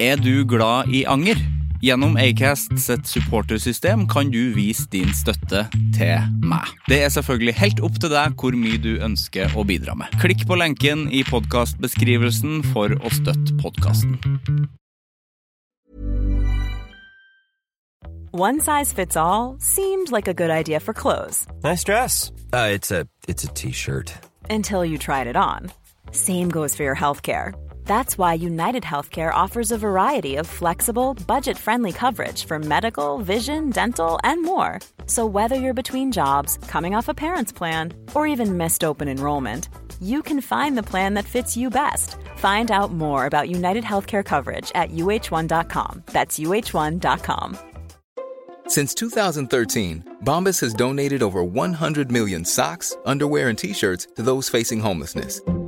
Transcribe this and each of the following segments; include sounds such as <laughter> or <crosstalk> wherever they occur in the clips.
Er du glad i anger? Gjennom Acast sitt supportersystem kan du vise din støtte til meg. Det er selvfølgelig helt opp til deg hvor mye du ønsker å bidra med. Klikk på lenken i podkastbeskrivelsen for å støtte podkasten. One size fits all seemed like a good idea for clothes Nice dress. Uh, it's a it's a t-shirt. until you tried it on. Same goes for your healthcare. That's why United Healthcare offers a variety of flexible, budget friendly coverage for medical, vision, dental, and more. So, whether you're between jobs, coming off a parent's plan, or even missed open enrollment, you can find the plan that fits you best. Find out more about United Healthcare coverage at uh1.com. That's uh1.com. Since 2013, Bombas has donated over 100 million socks, underwear, and t shirts to those facing homelessness.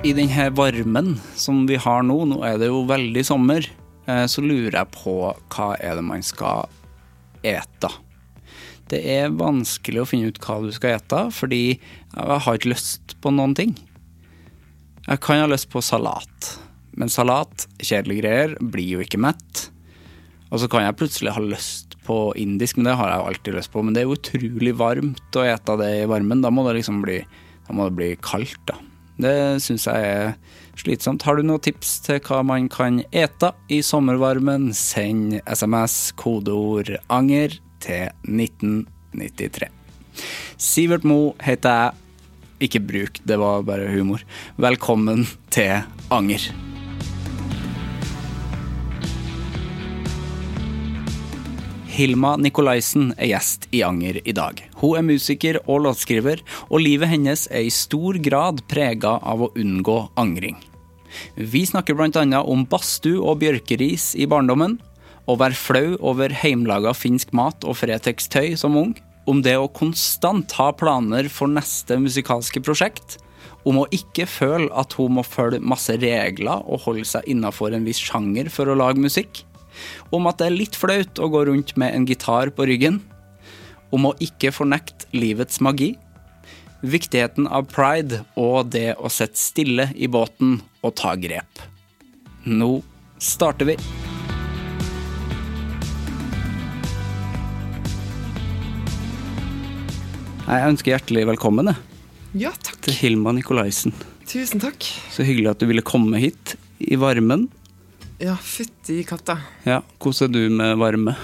I denne varmen som vi har nå, nå er det jo veldig sommer, eh, så lurer jeg på hva er det man skal ete. Det er vanskelig å finne ut hva du skal ete, fordi jeg har ikke lyst på noen ting. Jeg kan ha lyst på salat, men salat, kjedelige greier, blir jo ikke mett. Og så kan jeg plutselig ha lyst på indisk, men det har jeg jo alltid lyst på. Men det er jo utrolig varmt å ete det i varmen. Da må det liksom bli, må det bli kaldt, da. Det syns jeg er slitsomt. Har du noen tips til hva man kan ete i sommervarmen, send SMS kodeord 'anger' til 1993. Sivert Mo heter jeg. Ikke bruk, det var bare humor. Velkommen til Anger. Hilma Nikolaisen er gjest i Anger i dag. Hun er musiker og låtskriver, og livet hennes er i stor grad prega av å unngå angring. Vi snakker bl.a. om badstue og bjørkeris i barndommen, å være flau over heimlaga finsk mat og Fretex-tøy som ung, om det å konstant ha planer for neste musikalske prosjekt, om å ikke føle at hun må følge masse regler og holde seg innafor en viss sjanger for å lage musikk, om at det er litt flaut å gå rundt med en gitar på ryggen, om å ikke fornekte livets magi, viktigheten av pride og det å sitte stille i båten og ta grep. Nå starter vi. Jeg ønsker hjertelig velkommen Ja, til Hilma Nikolaisen. Tusen takk. Så hyggelig at du ville komme hit i varmen. Ja, fytti katta. Ja, Hvordan er du med varme?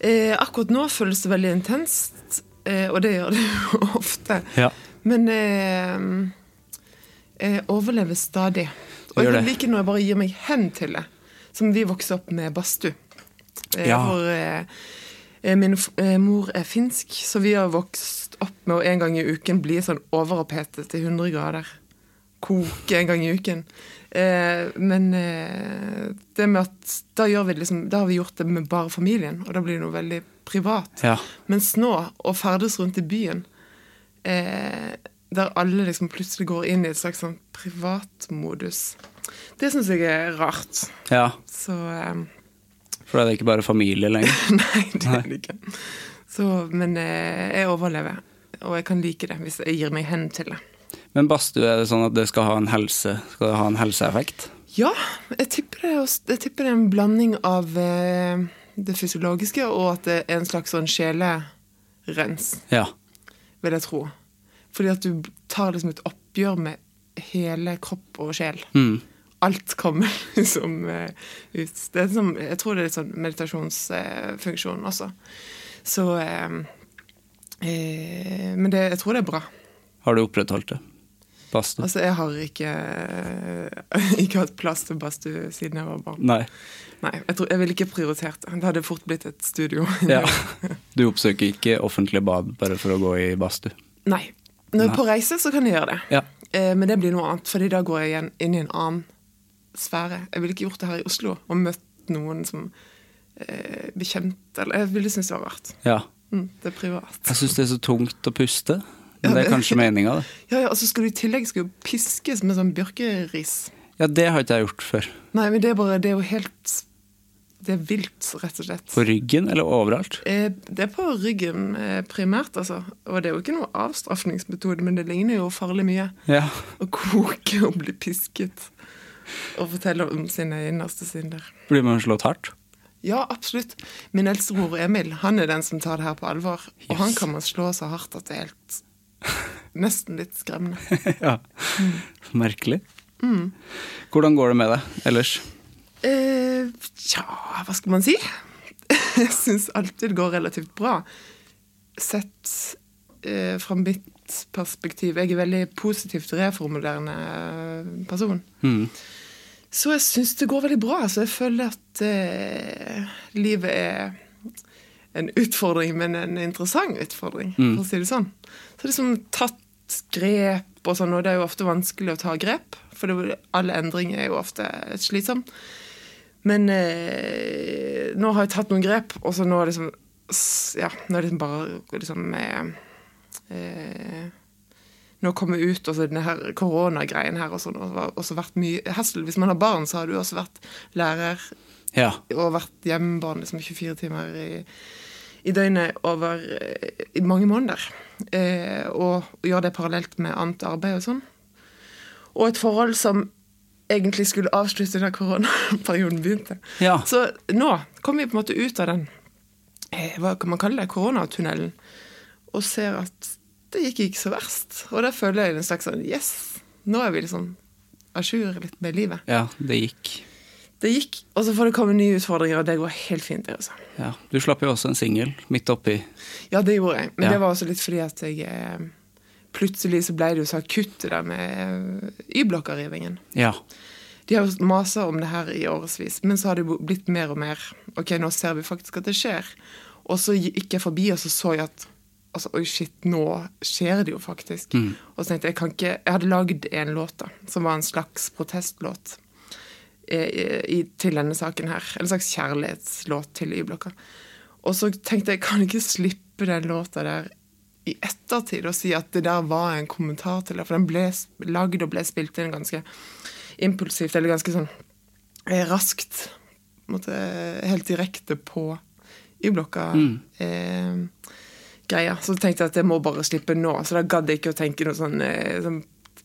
Eh, akkurat nå føles det veldig intenst, eh, og det gjør det jo <laughs> ofte. Ja. Men eh, jeg overlever stadig. Og jeg liker når jeg bare gir meg hen til det. Som vi vokste opp med badstue. Eh, Ja. For eh, eh, min eh, mor er finsk, så vi har vokst opp med å en gang i uken bli sånn overopphetet til 100 grader. Koke en gang i uken. Eh, men eh, det med at da, liksom, da har vi gjort det med bare familien, og da blir det noe veldig privat. Ja. Mens nå, å ferdes rundt i byen, eh, der alle liksom plutselig går inn i et slags sånn privatmodus, det syns jeg er rart. ja. Så eh, For da er det ikke bare familie lenger. <laughs> Nei, det er det ikke. Så, men eh, jeg overlever, og jeg kan like det hvis jeg gir meg hen til det. Men badstue, er det sånn at det skal ha en helse Skal det ha en helseeffekt? Ja, jeg tipper det, er jeg tipper det er en blanding av eh, det fysiologiske og at det er en slags sånn sjelerens, Ja. vil jeg tro. Fordi at du tar liksom et oppgjør med hele kropp og sjel. Mm. Alt kommer <laughs> liksom eh, ut. Det som, jeg tror det er litt sånn meditasjonsfunksjon også. Så eh, eh, Men det, jeg tror det er bra. Har du opprettholdt det? Badstue? Altså, jeg har ikke, <laughs> ikke hatt plass til badstue siden jeg var barn. Nei. Nei, jeg, tror, jeg ville ikke prioritert det. Det hadde fort blitt et studio. Ja. <laughs> Du oppsøker ikke offentlige bad bare for å gå i badstue? Nei. Når jeg er på reise, så kan jeg gjøre det. Ja. Eh, men det blir noe annet, fordi da går jeg igjen inn i en annen sfære. Jeg ville ikke gjort det her i Oslo og møtt noen som eh, bekjent eller Jeg ville synes det var rart. ja. Mm, det er privat. Jeg syns det er så tungt å puste. Men det er kanskje meninga, det. <laughs> Ja, ja, så skal du i tillegg skal du piskes med sånn bjørkeris. Ja, det har ikke jeg gjort før. Nei, men det er bare Det er jo helt Det er vilt, rett og slett. På ryggen eller overalt? Eh, Det er på ryggen eh, primært, altså. Og det er jo ikke noe avstraffningsmetode, men det ligner jo farlig mye. Ja. Å koke og bli pisket. Og fortelle om sine innerste synder. Blir man slått hardt? Ja, absolutt. Min eldste bror Emil han er den som tar det her på alvor. Og han kan man slå så hardt at det er helt <laughs> Nesten litt skremmende. <laughs> ja. Mm. Merkelig. Hvordan går det med deg ellers? Eh, Tja, hva skal man si? <laughs> Jeg syns alltid det går relativt bra. Sett eh, fra mitt perspektiv Jeg er veldig positivt reformulerende eh, person. Mm. Så jeg syns det går veldig bra. Så jeg føler at eh, livet er en utfordring, men en interessant utfordring, for å si det sånn. Så liksom tatt grep og sånn, og det er jo ofte vanskelig å ta grep, for det, alle endringer er jo ofte slitsomt. Men eh, nå har jeg tatt noen grep, og så nå er det liksom Ja, nå er det liksom bare liksom eh, eh, Nå komme ut, og så denne her koronagreien her og sånn, og så også vært mye Hessel, Hvis man har barn, så har du også vært lærer Ja. og vært hjemmebarn liksom 24 timer i, i døgnet over eh, i mange måneder. Eh, og gjøre det parallelt med annet arbeid og sånn. Og et forhold som egentlig skulle avslutte da koronaperioden begynte. Ja. Så nå kom vi på en måte ut av den eh, hva kan man kalle det, koronatunnelen, og ser at det gikk ikke så verst. Og da føler jeg en slags sånn Yes! Nå er vi liksom à jour litt med livet. ja, det gikk. Det gikk, og så får det komme nye utfordringer, og det går helt fint. det også. Ja. Du slapp jo også en singel midt oppi Ja, det gjorde jeg, men Ja. det var også litt fordi at jeg eh, Plutselig så ble det jo så akutt det der med eh, Y-blokka-rivingen. Ja. De har jo masa om det her i årevis, men så har det blitt mer og mer. Ok, nå ser vi faktisk at det skjer. Og så gikk jeg forbi, og så så jeg at altså, Oi, shit, nå skjer det jo faktisk. Og så tenkte jeg, jeg kan ikke Jeg hadde lagd en låt da, som var en slags protestlåt i, til denne saken her. En slags kjærlighetslåt til Y-blokka. Og så tenkte jeg, kan jeg ikke slippe den låta der i ettertid og si at det der var en kommentar til det, for den ble lagd og ble spilt inn ganske impulsivt, eller ganske sånn eh, raskt. Måtte, helt direkte på Y-blokka. Eh, greia. Så tenkte jeg at jeg må bare slippe nå. Så da gadd jeg ikke å tenke noe sånn, eh,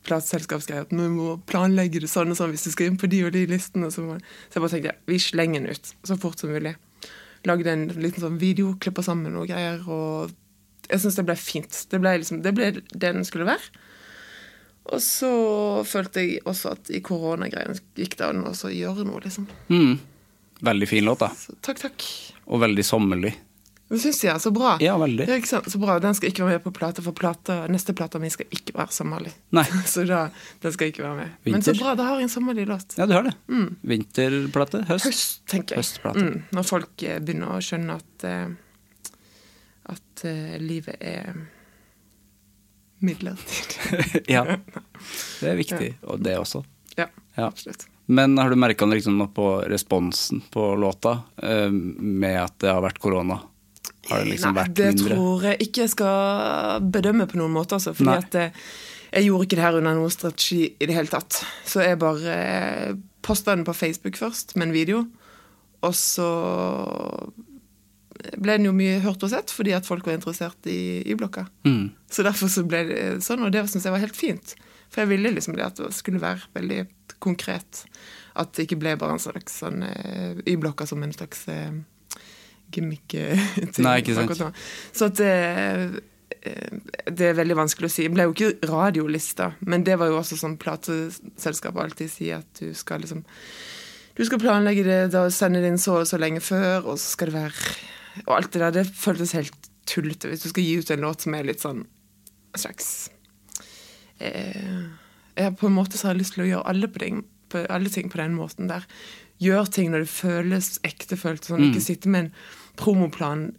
sånn skrev At vi må planlegge det sånn og sånn hvis du skal inn på de og de listene. Så, så jeg bare tenkte vi slenger den ut så fort som mulig. Lagde en liten sånn video, klippa sammen og greier. Og jeg syns det ble fint. Det ble, liksom, det ble det den skulle være. Og så følte jeg også at i koronagreiene gikk det an å gjøre noe, liksom. mm. Veldig fin låt, da. Så takk, takk. Og veldig sommerlig. Det syns jeg. Så bra. Ja, veldig. Ja? Så bra. Den skal ikke være med på plate, for plate, neste plata mi skal ikke være sommerlig. Nei. <laughs> Så da, den skal ikke være med. Men så bra, da har jeg en sommerlig låt. Ja, du har det. Vinterplate? Høst? Høst, tenker jeg. Høstplate. Mm, når folk eh, begynner å skjønne at eh, at uh, livet er midlertidig. <laughs> ja. <laughs> Det er viktig, og det også. ja, Ja. absolutt. Men har du merka liksom på responsen på låta med at det har vært korona? Har det liksom Nei, vært det mindre? tror jeg ikke jeg skal bedømme på noen måte, altså. Fordi Nei. at eh, jeg gjorde ikke det her under noen strategi i det hele tatt. Så jeg bare eh, posta den på Facebook først, med en video. Og så ble den jo mye hørt og sett fordi at folk var interessert i Y-blokka. Mm. Så derfor så ble det sånn, og det syns jeg var helt fint. For jeg ville liksom det at det skulle være veldig konkret. At det ikke ble bare en slags sånn eh, Y-blokka som en slags eh, gimmick-ting. <laughs> Nei, ikke sant. Så at det, eh, det er veldig vanskelig å si. Det ble jo ikke radiolista, men det var jo også sånn plateselskapet alltid sier at du skal liksom Du skal planlegge det, da sende det inn så og så lenge før, og så skal det være Og alt det der, det føltes helt tullete hvis du skal gi ut en låt som er litt sånn slags eh, jeg På en måte så har jeg lyst til å gjøre alle, på den, på, alle ting på den måten der. Gjør ting når det føles ektefølt. Sånn, Ikke sitte med en promoplan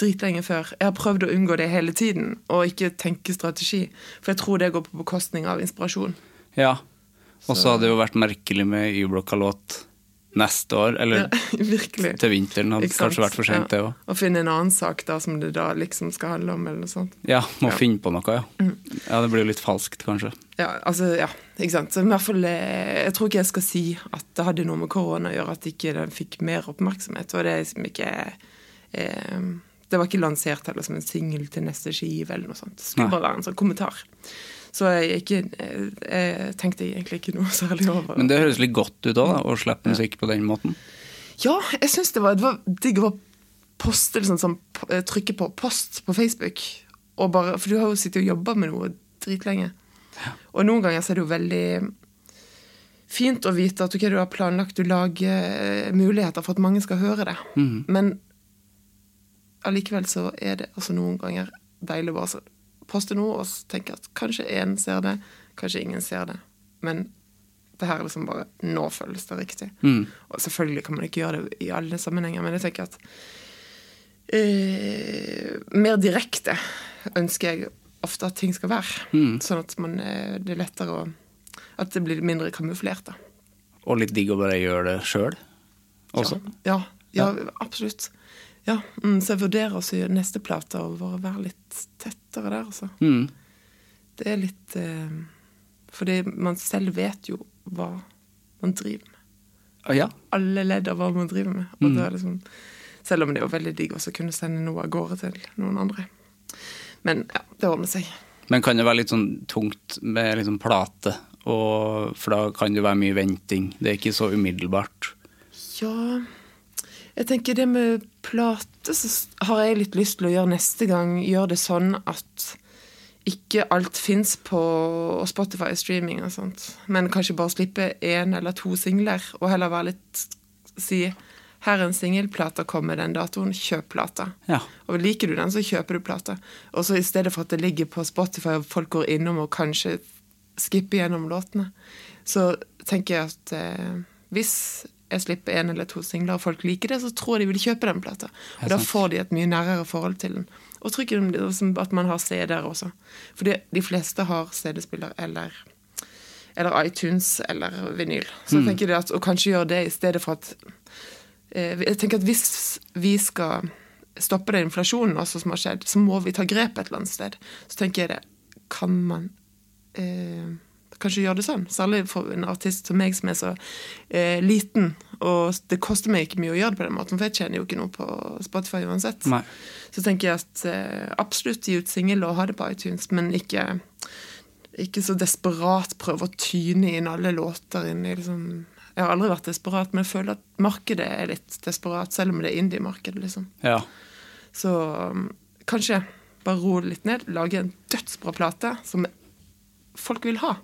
dritlenge før. Jeg har prøvd å unngå det hele tiden, og ikke tenke strategi. For jeg tror det går på bekostning av inspirasjon. Ja. Og så hadde det jo vært merkelig med Y-blokka-låt neste år, eller ja, <laughs> til vinteren. Hadde kanskje vært for sent, det Ja. òg. Å finne en annen sak da som det da liksom skal handle om, eller noe sånt. Ja, må Ja. Mm. finne på noe, ja. Ja, det blir jo litt falskt, kanskje. Ja, altså, ja, ikke sant. Så i hvert fall, eh, jeg tror ikke jeg skal si at det hadde noe med korona å gjøre, at ikke den fikk mer oppmerksomhet. Og det er liksom ikke eh, Det var ikke lansert heller som en singel til neste skive eller noe sånt. Det skulle Nei. bare være en sånn kommentar. Så jeg, ikke, eh, jeg tenkte egentlig ikke noe <laughs> særlig over Men det høres litt godt ut òg, å slippe musikk på den måten. Ja, jeg syns det var, det var digg å poste liksom, sånn, eh, trykke på post på Facebook. Bare, for du har jo sittet og jobba med noe dritlenge. Og noen ganger så er det jo veldig fint å vite at okay, du har planlagt du lage eh, muligheter for at mange skal høre det. Men allikevel så er det altså noen ganger deilig å bare så poste noe og tenke at kanskje én ser det, kanskje ingen ser det. Men det her er liksom bare Nå føles det riktig. Og selvfølgelig kan man ikke gjøre det i alle sammenhenger, men jeg tenker at eh, Mer direkte ønsker jeg ofte at ting skal være. Sånn at man, eh, det er lettere å At det blir mindre kamuflert, da. Og litt digg å bare gjøre det sjøl også. Ja, ja, absolutt. Ja, mm, så jeg vurderer også i neste plate å være litt tettere der, altså. Mm. Det er litt eh, Fordi man selv vet jo hva man driver med. Ah, Ja. Alle ledd av hva man driver med. Og det er liksom, selv om det er jo veldig digg å kunne sende noe av gårde til noen andre. Men ja, det ordner seg. Men kan det være litt sånn tungt med liksom plate? Og, for da kan det være mye venting. Det er ikke så umiddelbart. Ja Jeg tenker det med plate, så har jeg litt lyst til å gjøre neste gang. Gjøre det sånn at ikke alt fins på Spotify streaming og sånt. Men kanskje bare slippe én eller to singler, og heller være litt Si her er en singel, plata kommer den datoen, kjøp plata. Ja. Og liker du den, så kjøper du plata. Og så i stedet for at det ligger på Spotify og folk går innom og kanskje skipper gjennom låtene, så tenker jeg at eh, hvis jeg slipper en eller to singler og folk liker det, så tror jeg de vil kjøpe den plata. Og da får de et mye nærere forhold til den. Og tror ikke at man har CD-er også. For de fleste har CD-spiller eller eller iTunes eller vinyl. Så jeg tenker det at, Og kanskje gjøre det i stedet for at eh, Jeg tenker at hvis vi skal stoppe den inflasjonen også som har skjedd, så må vi ta grep et eller annet sted. Så tenker jeg det Kan man eh, kanskje gjøre det sånn? Særlig for en artist som meg som er så eh, liten. Og det koster meg ikke mye å gjøre det på den måten, for jeg tjener jo ikke noe på Spotify uansett. Nei. Så tenker jeg at eh, absolutt gi ut singel og ha det på iTunes, men ikke, ikke så desperat prøve å tyne inn alle låter inn i liksom Jeg har aldri vært desperat, men jeg føler at markedet er litt desperat, selv om det er indie-markedet, liksom. Ja. Så um, kanskje bare roe det litt ned, lage en dødsbra plate som folk vil ha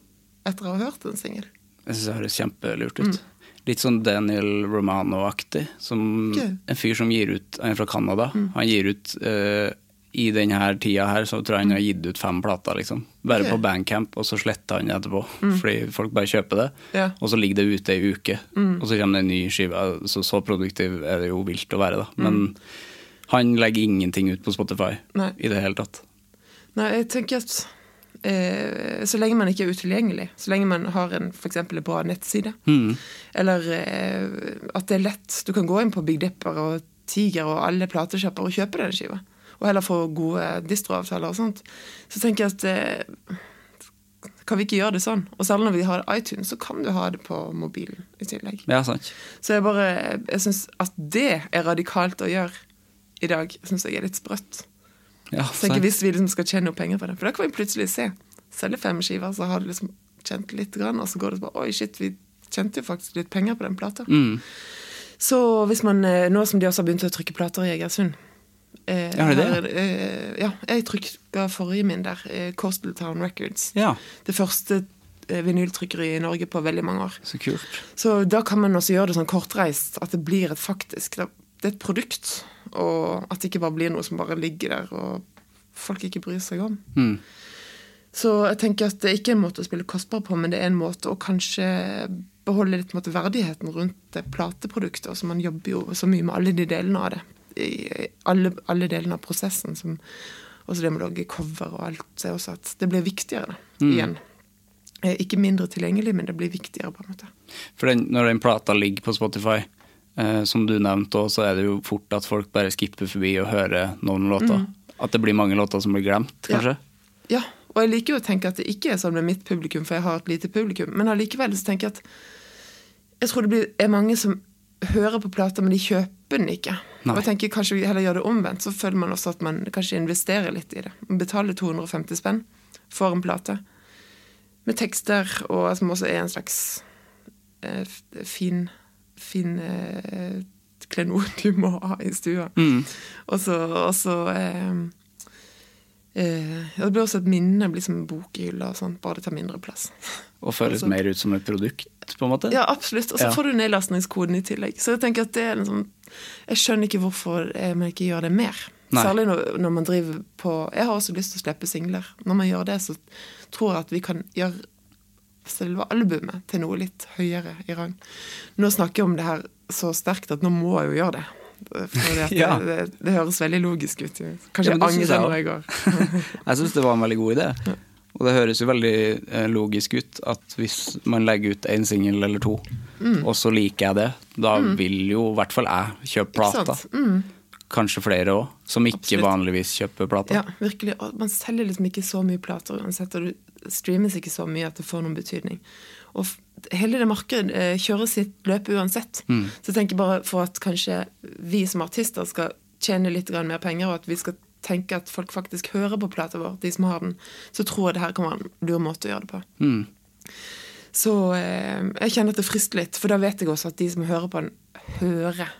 etter å ha hørt en singel. Jeg syns det høres kjempelurt ut. Litt sånn Daniel Romano-aktig. Som Ok. En fyr som gir ut Han er fra Canada. Han gir ut uh, I denne tida her så tror jeg han har gitt ut fem plater, liksom. Bare okay. på Bandcamp, og så sletter han det etterpå. Fordi folk bare kjøper det. Yeah. Og så ligger det ute ei uke, og så kommer det en ny skive. Så, så produktiv er det jo vilt å være, da. Men han legger ingenting ut på Spotify Nei. i det hele tatt. Nei, jeg tenker at så lenge man ikke er utilgjengelig, så lenge man har en, for en bra nettside, eller eh, at det er lett Du kan gå inn på Big Dipper og Tiger og alle platesjapper og kjøpe den skiva. Og heller få gode distroavtaler og sånt. Så tenker jeg at eh, kan vi ikke gjøre det sånn? Og særlig når vi har iTunes, så kan du ha det på mobilen i tillegg. Ja, sant. Så jeg bare Jeg syns at det er radikalt å gjøre i dag, syns jeg er litt sprøtt. Ja, Så tenker. Hvis vi liksom skal tjene noe penger på det. For da kan vi plutselig se. Selge fem skiver, så har du liksom tjent litt, grann, og så går det bare Oi, shit, vi tjente jo faktisk litt penger på den plata. Mm. Så hvis man eh, Nå som de også har begynt å trykke plater i Egersund eh, Ja, det? her, eh, ja, jeg trykka forrige min der. Eh, Coastal Town Records. Ja, Det første vinyltrykkeri vinyltrykkeriet i Norge på veldig mange år. så kult. Så da kan man også gjøre det sånn kortreist, at det blir et faktisk Det det er et produkt, og at det ikke bare blir noe som bare ligger der og folk ikke bryr seg om. Mm. Så jeg tenker at det er ikke en måte å spille kostbar på, men det er en måte å kanskje beholde litt måte, verdigheten rundt plateproduktet. Altså man jobber jo så mye med alle de delene av det i alle, alle delene av prosessen. Som, også det med å lage cover og alt. Det, også at det blir viktigere da, igjen. Eh, Ikke mindre tilgjengelig, men det blir viktigere. på en måte. For den, når den plata ligger på Spotify, som du nevnte òg, så er det jo fort at folk bare skipper forbi og hører noen låter. At det blir mange låter som blir glemt, kanskje. Ja, og jeg liker jo å tenke at det ikke er sånn med mitt publikum, for jeg har et lite publikum, men allikevel så tenker jeg at jeg tror det blir, er mange som hører på plater, men de kjøper den ikke. Nei. Og jeg tenker kanskje vi heller gjør det omvendt, så føler man også at man kanskje investerer litt i det. Man betaler 250 spenn for en plate med tekster, og som også er en slags eh, fin, fin et klenod du må ha i stua. Så, og så eh, eh, Det blir også et minne, blir som en bok i hylla, sånn, bare det tar mindre plass. Og føles Altså- mer ut som et produkt, på en måte. Ja, absolutt. Og så Ja. får du nedlastningskoden i tillegg. Så jeg tenker at det er liksom Jeg skjønner ikke hvorfor eh, man ikke gjør det mer. Nei. Særlig når man driver på Jeg har også lyst til å slippe singler. Når man gjør det, så tror jeg at vi kan gjøre selve albumet til noe litt høyere i rang. Nå snakker jeg om det her så sterkt at nå må jeg jo gjøre det. At <laughs> Ja. det, det, det høres veldig logisk ut. Kanskje Ja, jeg jeg angrer når jeg går. <laughs> Jeg syns det var en veldig god idé. Og det høres jo veldig eh, logisk ut at hvis man legger ut en singel eller to, Mm. og så liker jeg det, da vil jo i hvert fall jeg kjøpe plata. Mm. Kanskje flere òg, som ikke Absolutt. vanligvis kjøper plata. Ja, virkelig. Og man selger liksom ikke så mye plater uansett, og det streames ikke så mye at det får noen betydning. Og hele det markedet eh, kjører sitt løp uansett. Så jeg tenker bare for at kanskje vi som artister skal tjene litt mer penger, og at vi skal tenke at folk faktisk hører på plata vår, de som har den, så tror jeg det her kan være en lur måte å gjøre det på. Mm. Så eh, jeg kjenner at det frister litt, for da vet jeg også at de som hører på den, hører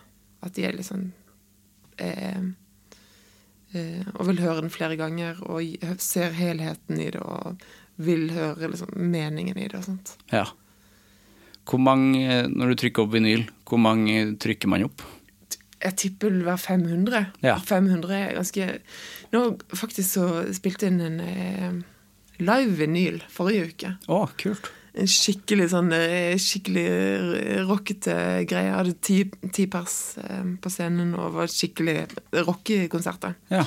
at de er litt sånn eh, eh, Og vil høre den flere ganger, og ser helheten i det, og vil høre liksom, meningen i det og sånt. Ja. Hvor mange, når du trykker opp vinyl, hvor mange trykker man opp? Jeg tipper det vil være 500. Ja. 500 er ganske Nå faktisk så spilte jeg inn en eh, live vinyl forrige uke. Å, kult. En skikkelig sånn eh, skikkelig rockete greie. Jeg hadde ti, ti pers eh, på scenen og var skikkelig rockekonsert. Ja.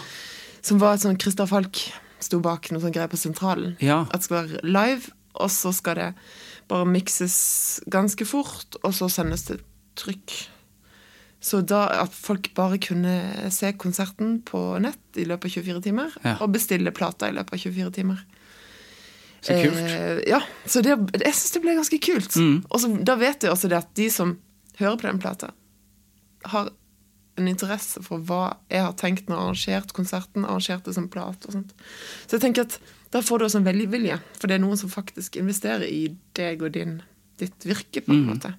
Som var et sånn Christer Falk sto bak noe sånt greier på Sentralen. Ja. At det skal være live, og så skal det bare mikses ganske fort, og så sendes det trykk. Så da at folk bare kunne se konserten på nett i løpet av 24 timer, Ja. og bestille plata i løpet av 24 timer. Så kult. Eh, ja, så det, jeg syns det ble ganske kult. Mm. Og så, da vet jeg også det at de som hører på den plata, har en interesse for hva jeg har tenkt når jeg har arrangert konserten, arrangert det som plat og sånt. Så jeg tenker at da får du også en velvilje, for det er noen som faktisk investerer i deg og din, ditt virke, på en Mm. måte.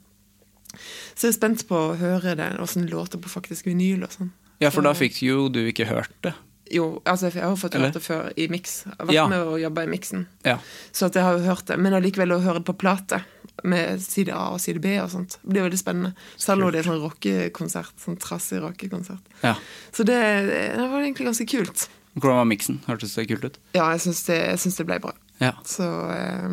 Så jeg er spent på å høre det, åssen låter på faktisk vinyl og sånn. Ja, for da fikk jo du ikke hørt det. Jo, altså jeg har fått Eller? hørt det før i Mix. Jeg har vært Ja. med å jobbe i miksen. Ja. Så at jeg har jo hørt det. Men allikevel å høre det på plate, med side A og side B og sånt, det blir veldig spennende. Selv om det er sånn rockekonsert. Sånn trassig rockekonsert. ja. Så det, det var egentlig ganske kult. Hvordan var miksen? Hørtes det kult ut? Ja, jeg syns det, det ble bra. Ja. Så eh,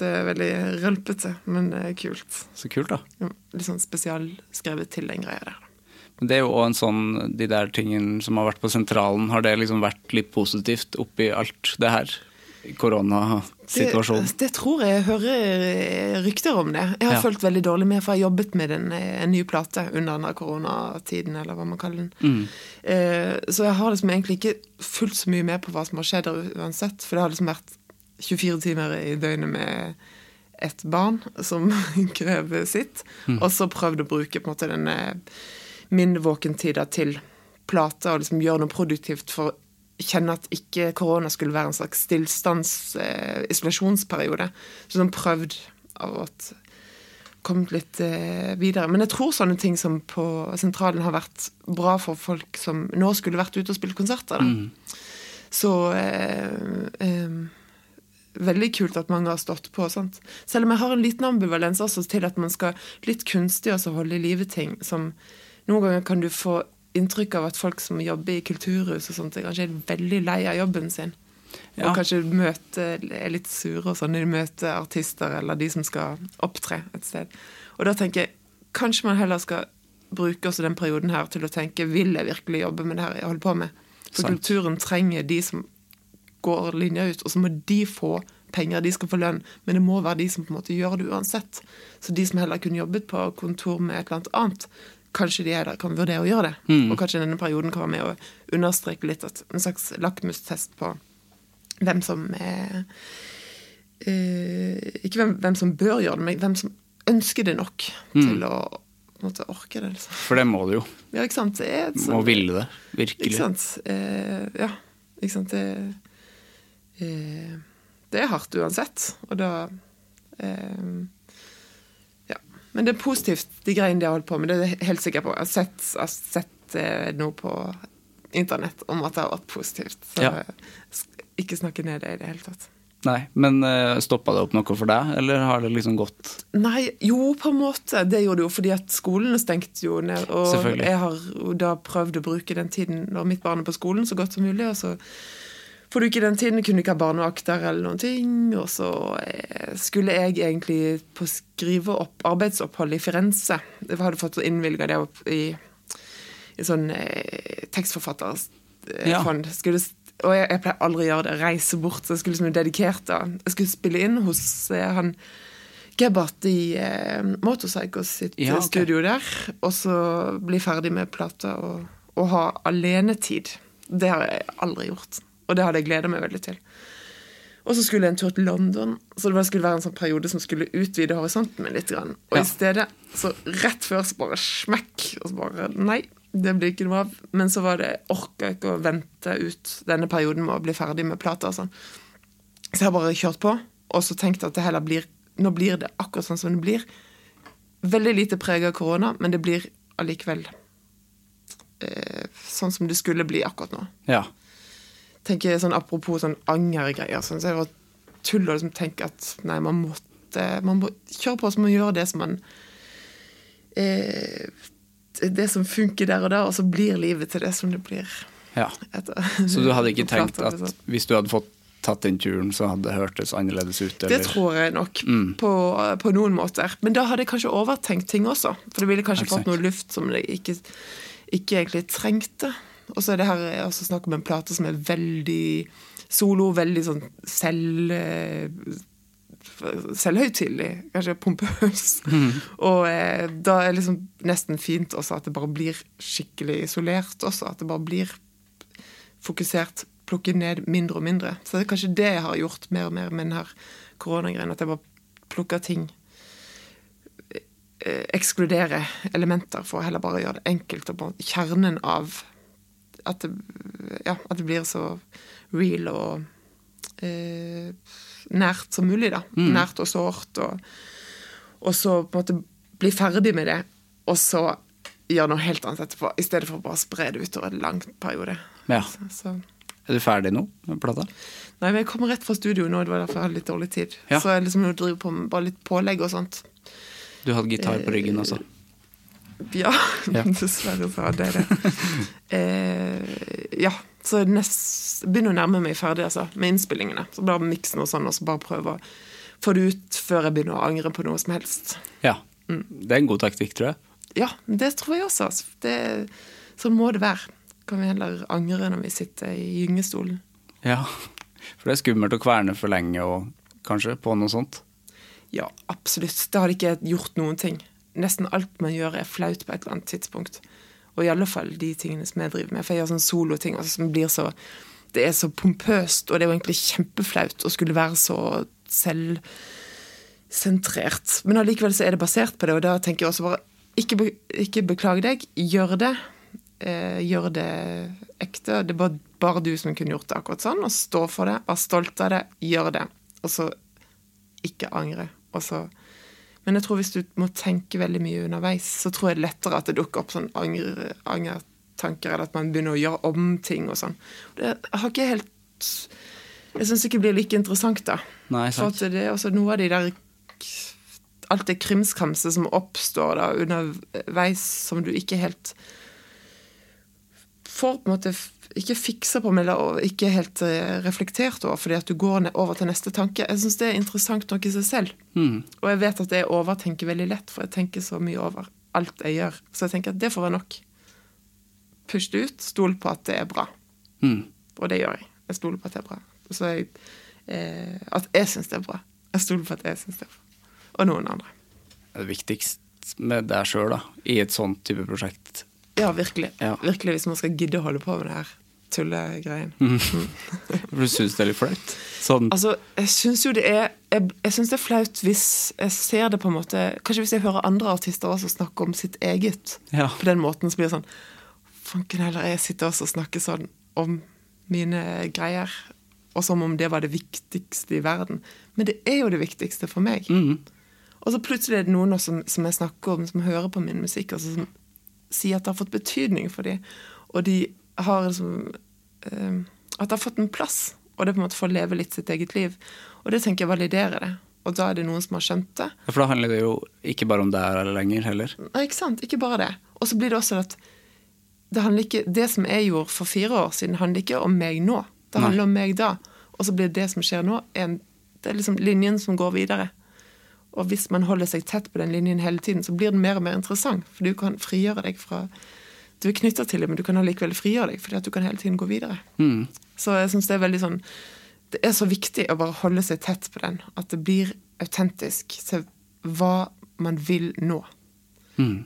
det er veldig rølpete, men det er kult. Så kult, da. Ja, Litt sånn spesialskrevet til den greia der. Det er jo òg en sånn De der tingene som har vært på sentralen, har det liksom vært litt positivt oppi alt det her? Koronasituasjonen? Det, det tror jeg. Jeg hører rykter om det. Jeg har Ja. fulgt veldig dårlig med, for jeg har jobbet med en, en ny plate under denne koronatiden, eller hva man kaller den. Mm. Eh, så jeg har liksom egentlig ikke fulgt så mye med på hva som har skjedd uansett. For det har liksom vært 24 timer i døgnet med et barn som <laughs> krever sitt. Mm. Og så prøvd å bruke på en måte denne min våkentida til plate og liksom gjøre noe produktivt for å kjenne at ikke korona skulle være en slags stillstands eh, isolasjonsperiode. Så sånn prøvd av at kommet litt eh, videre. Men jeg tror sånne ting som på sentralen har vært bra for folk som nå skulle vært ute og spilt konserter. Da. Så eh, eh, Veldig kult at mange har stått på. Sant? Selv om jeg har en liten ambivalens også til at man skal litt kunstig også holde i live ting. Som noen ganger kan du få inntrykk av at folk som jobber i kulturhus og sånt, er kanskje veldig lei av jobben sin. Ja. Og kanskje møter, er litt sure og sånn når de møter artister eller de som skal opptre et sted. Og da tenker jeg kanskje man heller skal bruke også den perioden her til å tenke vil jeg virkelig jobbe med det her jeg holder på med. For Sant. kulturen trenger de som går linja ut, og så må de få penger, de skal få lønn, men det må være de som på en måte gjør det uansett. Så de som heller kunne jobbet på kontor med et eller annet annet, kanskje de heller kan vurdere å gjøre det. Og kanskje denne perioden kan være med å understreke litt at en slags lakmustest på hvem som er uh, Ikke hvem, hvem som bør gjøre det, men hvem som ønsker det nok til å måte, orke det. Liksom. For det må du jo. Ja, ikke sant? Det er et Må sånn- ville det. virkelig. ikke sant? Uh, ja, ikke sant. Det, uh, det er hardt uansett, og da. Men det er positivt, de greiene de har holdt på med. Det er jeg helt sikker på. Jeg har sett, jeg har sett eh, noe på internett om at det har vært positivt. Så Ja. ikke snakke ned det i det hele tatt. Nei, men uh, stoppa det opp noe for deg, eller har det liksom gått Nei, jo, på en måte. Det gjorde det jo fordi at skolene stengte jo ned. Og jeg har da prøvd å bruke den tiden når mitt barn er på skolen, så godt som mulig. Og så du ikke den tiden, kunne ikke ha barnevakter eller noen ting. Og så eh, skulle jeg egentlig på skrive opp arbeidsopphold i Firenze. Jeg hadde fått innvilga det opp i, i sånn eh, Ja. tekstforfatterfond. Skulle og jeg, jeg pleier aldri å gjøre det. Reise bort. Så jeg skulle liksom dedikert da. Jeg skulle spille inn hos eh, han Gebhardt i eh, Motorpsycho sitt Ja, okay. studio der. Og så bli ferdig med plata og, og ha alenetid. Det har jeg aldri gjort. Og det hadde jeg gleda meg veldig til. Og så skulle jeg en tur til London, så det skulle være en sånn periode som skulle utvide horisonten min litt. Grann. Og Ja. i stedet, så rett før, så bare smekk, og så bare Nei, det blir ikke noe av. Men så var det orka ikke å vente ut denne perioden med å bli ferdig med plata og sånn. Så jeg har bare kjørt på, og så tenkt at det heller blir Nå blir det akkurat sånn som det blir. Veldig lite preg av korona, men det blir allikevel eh, sånn som det skulle bli akkurat nå Ja. Tenker sånn Apropos sånn angergreier, sånn, så er det bare tull å liksom tenke at nei, man måtte Man må kjøre på som man gjør det som man eh, Det som funker der og da, og så blir livet til det som det blir. ja. Etter, Så du hadde ikke <laughs> tenkt at liksom. hvis du hadde fått tatt den turen, så hadde det hørtes annerledes ut? Det tror jeg nok, Mm. på, på noen måter. Men da hadde jeg kanskje overtenkt ting også. For det ville kanskje fått noe luft som det ikke, ikke egentlig trengte. Og så er det her er også snakk om en plate som er veldig solo, veldig sånn selv... eh, Selvhøytidelig, kanskje pompøs. Og eh, da er det liksom nesten fint også at det bare blir skikkelig isolert også. At det bare blir fokusert, plukket ned mindre og mindre. Så det er kanskje det jeg har gjort mer og mer med denne koronagreien. At jeg bare plukker ting eh, Ekskludere elementer for å heller bare gjøre det enkelt. Og bare kjernen av at det, ja, at det blir så real og eh, nært som mulig, da. Nært og sårt. Og, og så på en måte bli ferdig med det, og så gjøre noe helt annet etterpå. I stedet for å bare spre det utover en lang periode. Ja. Så, så. Er du ferdig nå med plata? Nei, men jeg kommer rett fra studio nå, det var derfor jeg hadde litt dårlig tid. Ja. Så jeg liksom driver på med bare litt pålegg og sånt. Du hadde gitar på ryggen også? Ja, <laughs> Ja. dessverre så hadde jeg det. eh, ja, så nest, begynner å nærme meg ferdig altså, med innspillingene. Så bare mikse noe sånn, og så bare prøve å få det ut før jeg begynner å angre på noe som helst. Ja. Mm. Det er en god taktikk, tror jeg. Ja, det tror jeg også. altså. Det, sånn må det være. Kan vi heller angre når vi sitter i gyngestolen. Ja. For det er skummelt å kverne for lenge og kanskje på noe sånt. Ja, absolutt. Da hadde ikke jeg gjort noen ting. Nesten alt man gjør, er flaut på et eller annet tidspunkt. Og i alle fall de tingene som jeg driver med. For jeg gjør sånn soloting altså, som blir så Det er så pompøst, og det er jo egentlig kjempeflaut å skulle være så selvsentrert. Men allikevel så er det basert på det, og da tenker jeg også bare ikke, be, ikke beklag deg, gjør det. Eh, gjør det ekte. Det bare, bare du som kunne gjort det akkurat sånn, og stå for det. Vær stolt av det. Gjør det. Og så ikke angre. Og så men jeg tror hvis du må tenke veldig mye underveis, så tror jeg det er lettere at det dukker opp sånn anger, angertanker, eller at man begynner å gjøre om ting og sånn. Det har ikke helt Jeg syns ikke det blir like interessant, da. Nei, sant. For at det er også noe av de der Alt det krimskramset som oppstår da underveis, som du ikke helt får på en måte ikke fiksa på, meg, eller ikke helt eh, reflektert over, fordi at du går over til neste tanke. Jeg syns det er interessant nok i seg selv. Mm. Og jeg vet at jeg overtenker veldig lett, for jeg tenker så mye over alt jeg gjør. Så jeg tenker at det får være nok. Push det ut. Stol på at det er bra. Mm. Og det gjør jeg. Jeg stoler på at det er bra. Så jeg, eh, at jeg syns det er bra. Jeg stoler på at jeg syns det er bra. Og noen andre. Det viktigste viktigst med deg sjøl, da, i et sånt type prosjekt. Ja, virkelig. Ja. Virkelig, Hvis man skal gidde å holde på med det her tullegreien. <laughs> For du syns det er litt flaut? Sånn Altså, jeg syns jo det er Jeg, jeg synes det er flaut hvis jeg ser det på en måte Kanskje hvis jeg hører andre artister også snakke om sitt eget Ja. på den måten, så blir det sånn Fanken heller, jeg sitter også og snakker sånn om mine greier. Og som om det var det viktigste i verden. Men det er jo det viktigste for meg. Og så plutselig er det noen også som, som jeg snakker om, som hører på min musikk, og som sier at det har fått betydning for dem. Og de har liksom eh, At det har fått en plass. Og det på en måte for å leve litt sitt eget liv. Og det tenker jeg validerer det. Og da er det noen som har skjønt det. For da handler det jo ikke bare om deg lenger heller. Nei, ikke sant? Ikke bare det. Og så blir det også at det, ikke, det som jeg gjorde for fire år siden, handler ikke om meg nå. Det Nei. handler om meg da. Og så blir det som skjer nå, en, det er liksom linjen som går videre. Og hvis man holder seg tett på den linjen hele tiden, så blir den mer og mer interessant. For du kan frigjøre deg fra Du er knytta til det, men du kan allikevel frigjøre deg, fordi at du kan hele tiden gå videre. Så jeg syns det er veldig sånn Det er så viktig å bare holde seg tett på den. At det blir autentisk til hva man vil nå.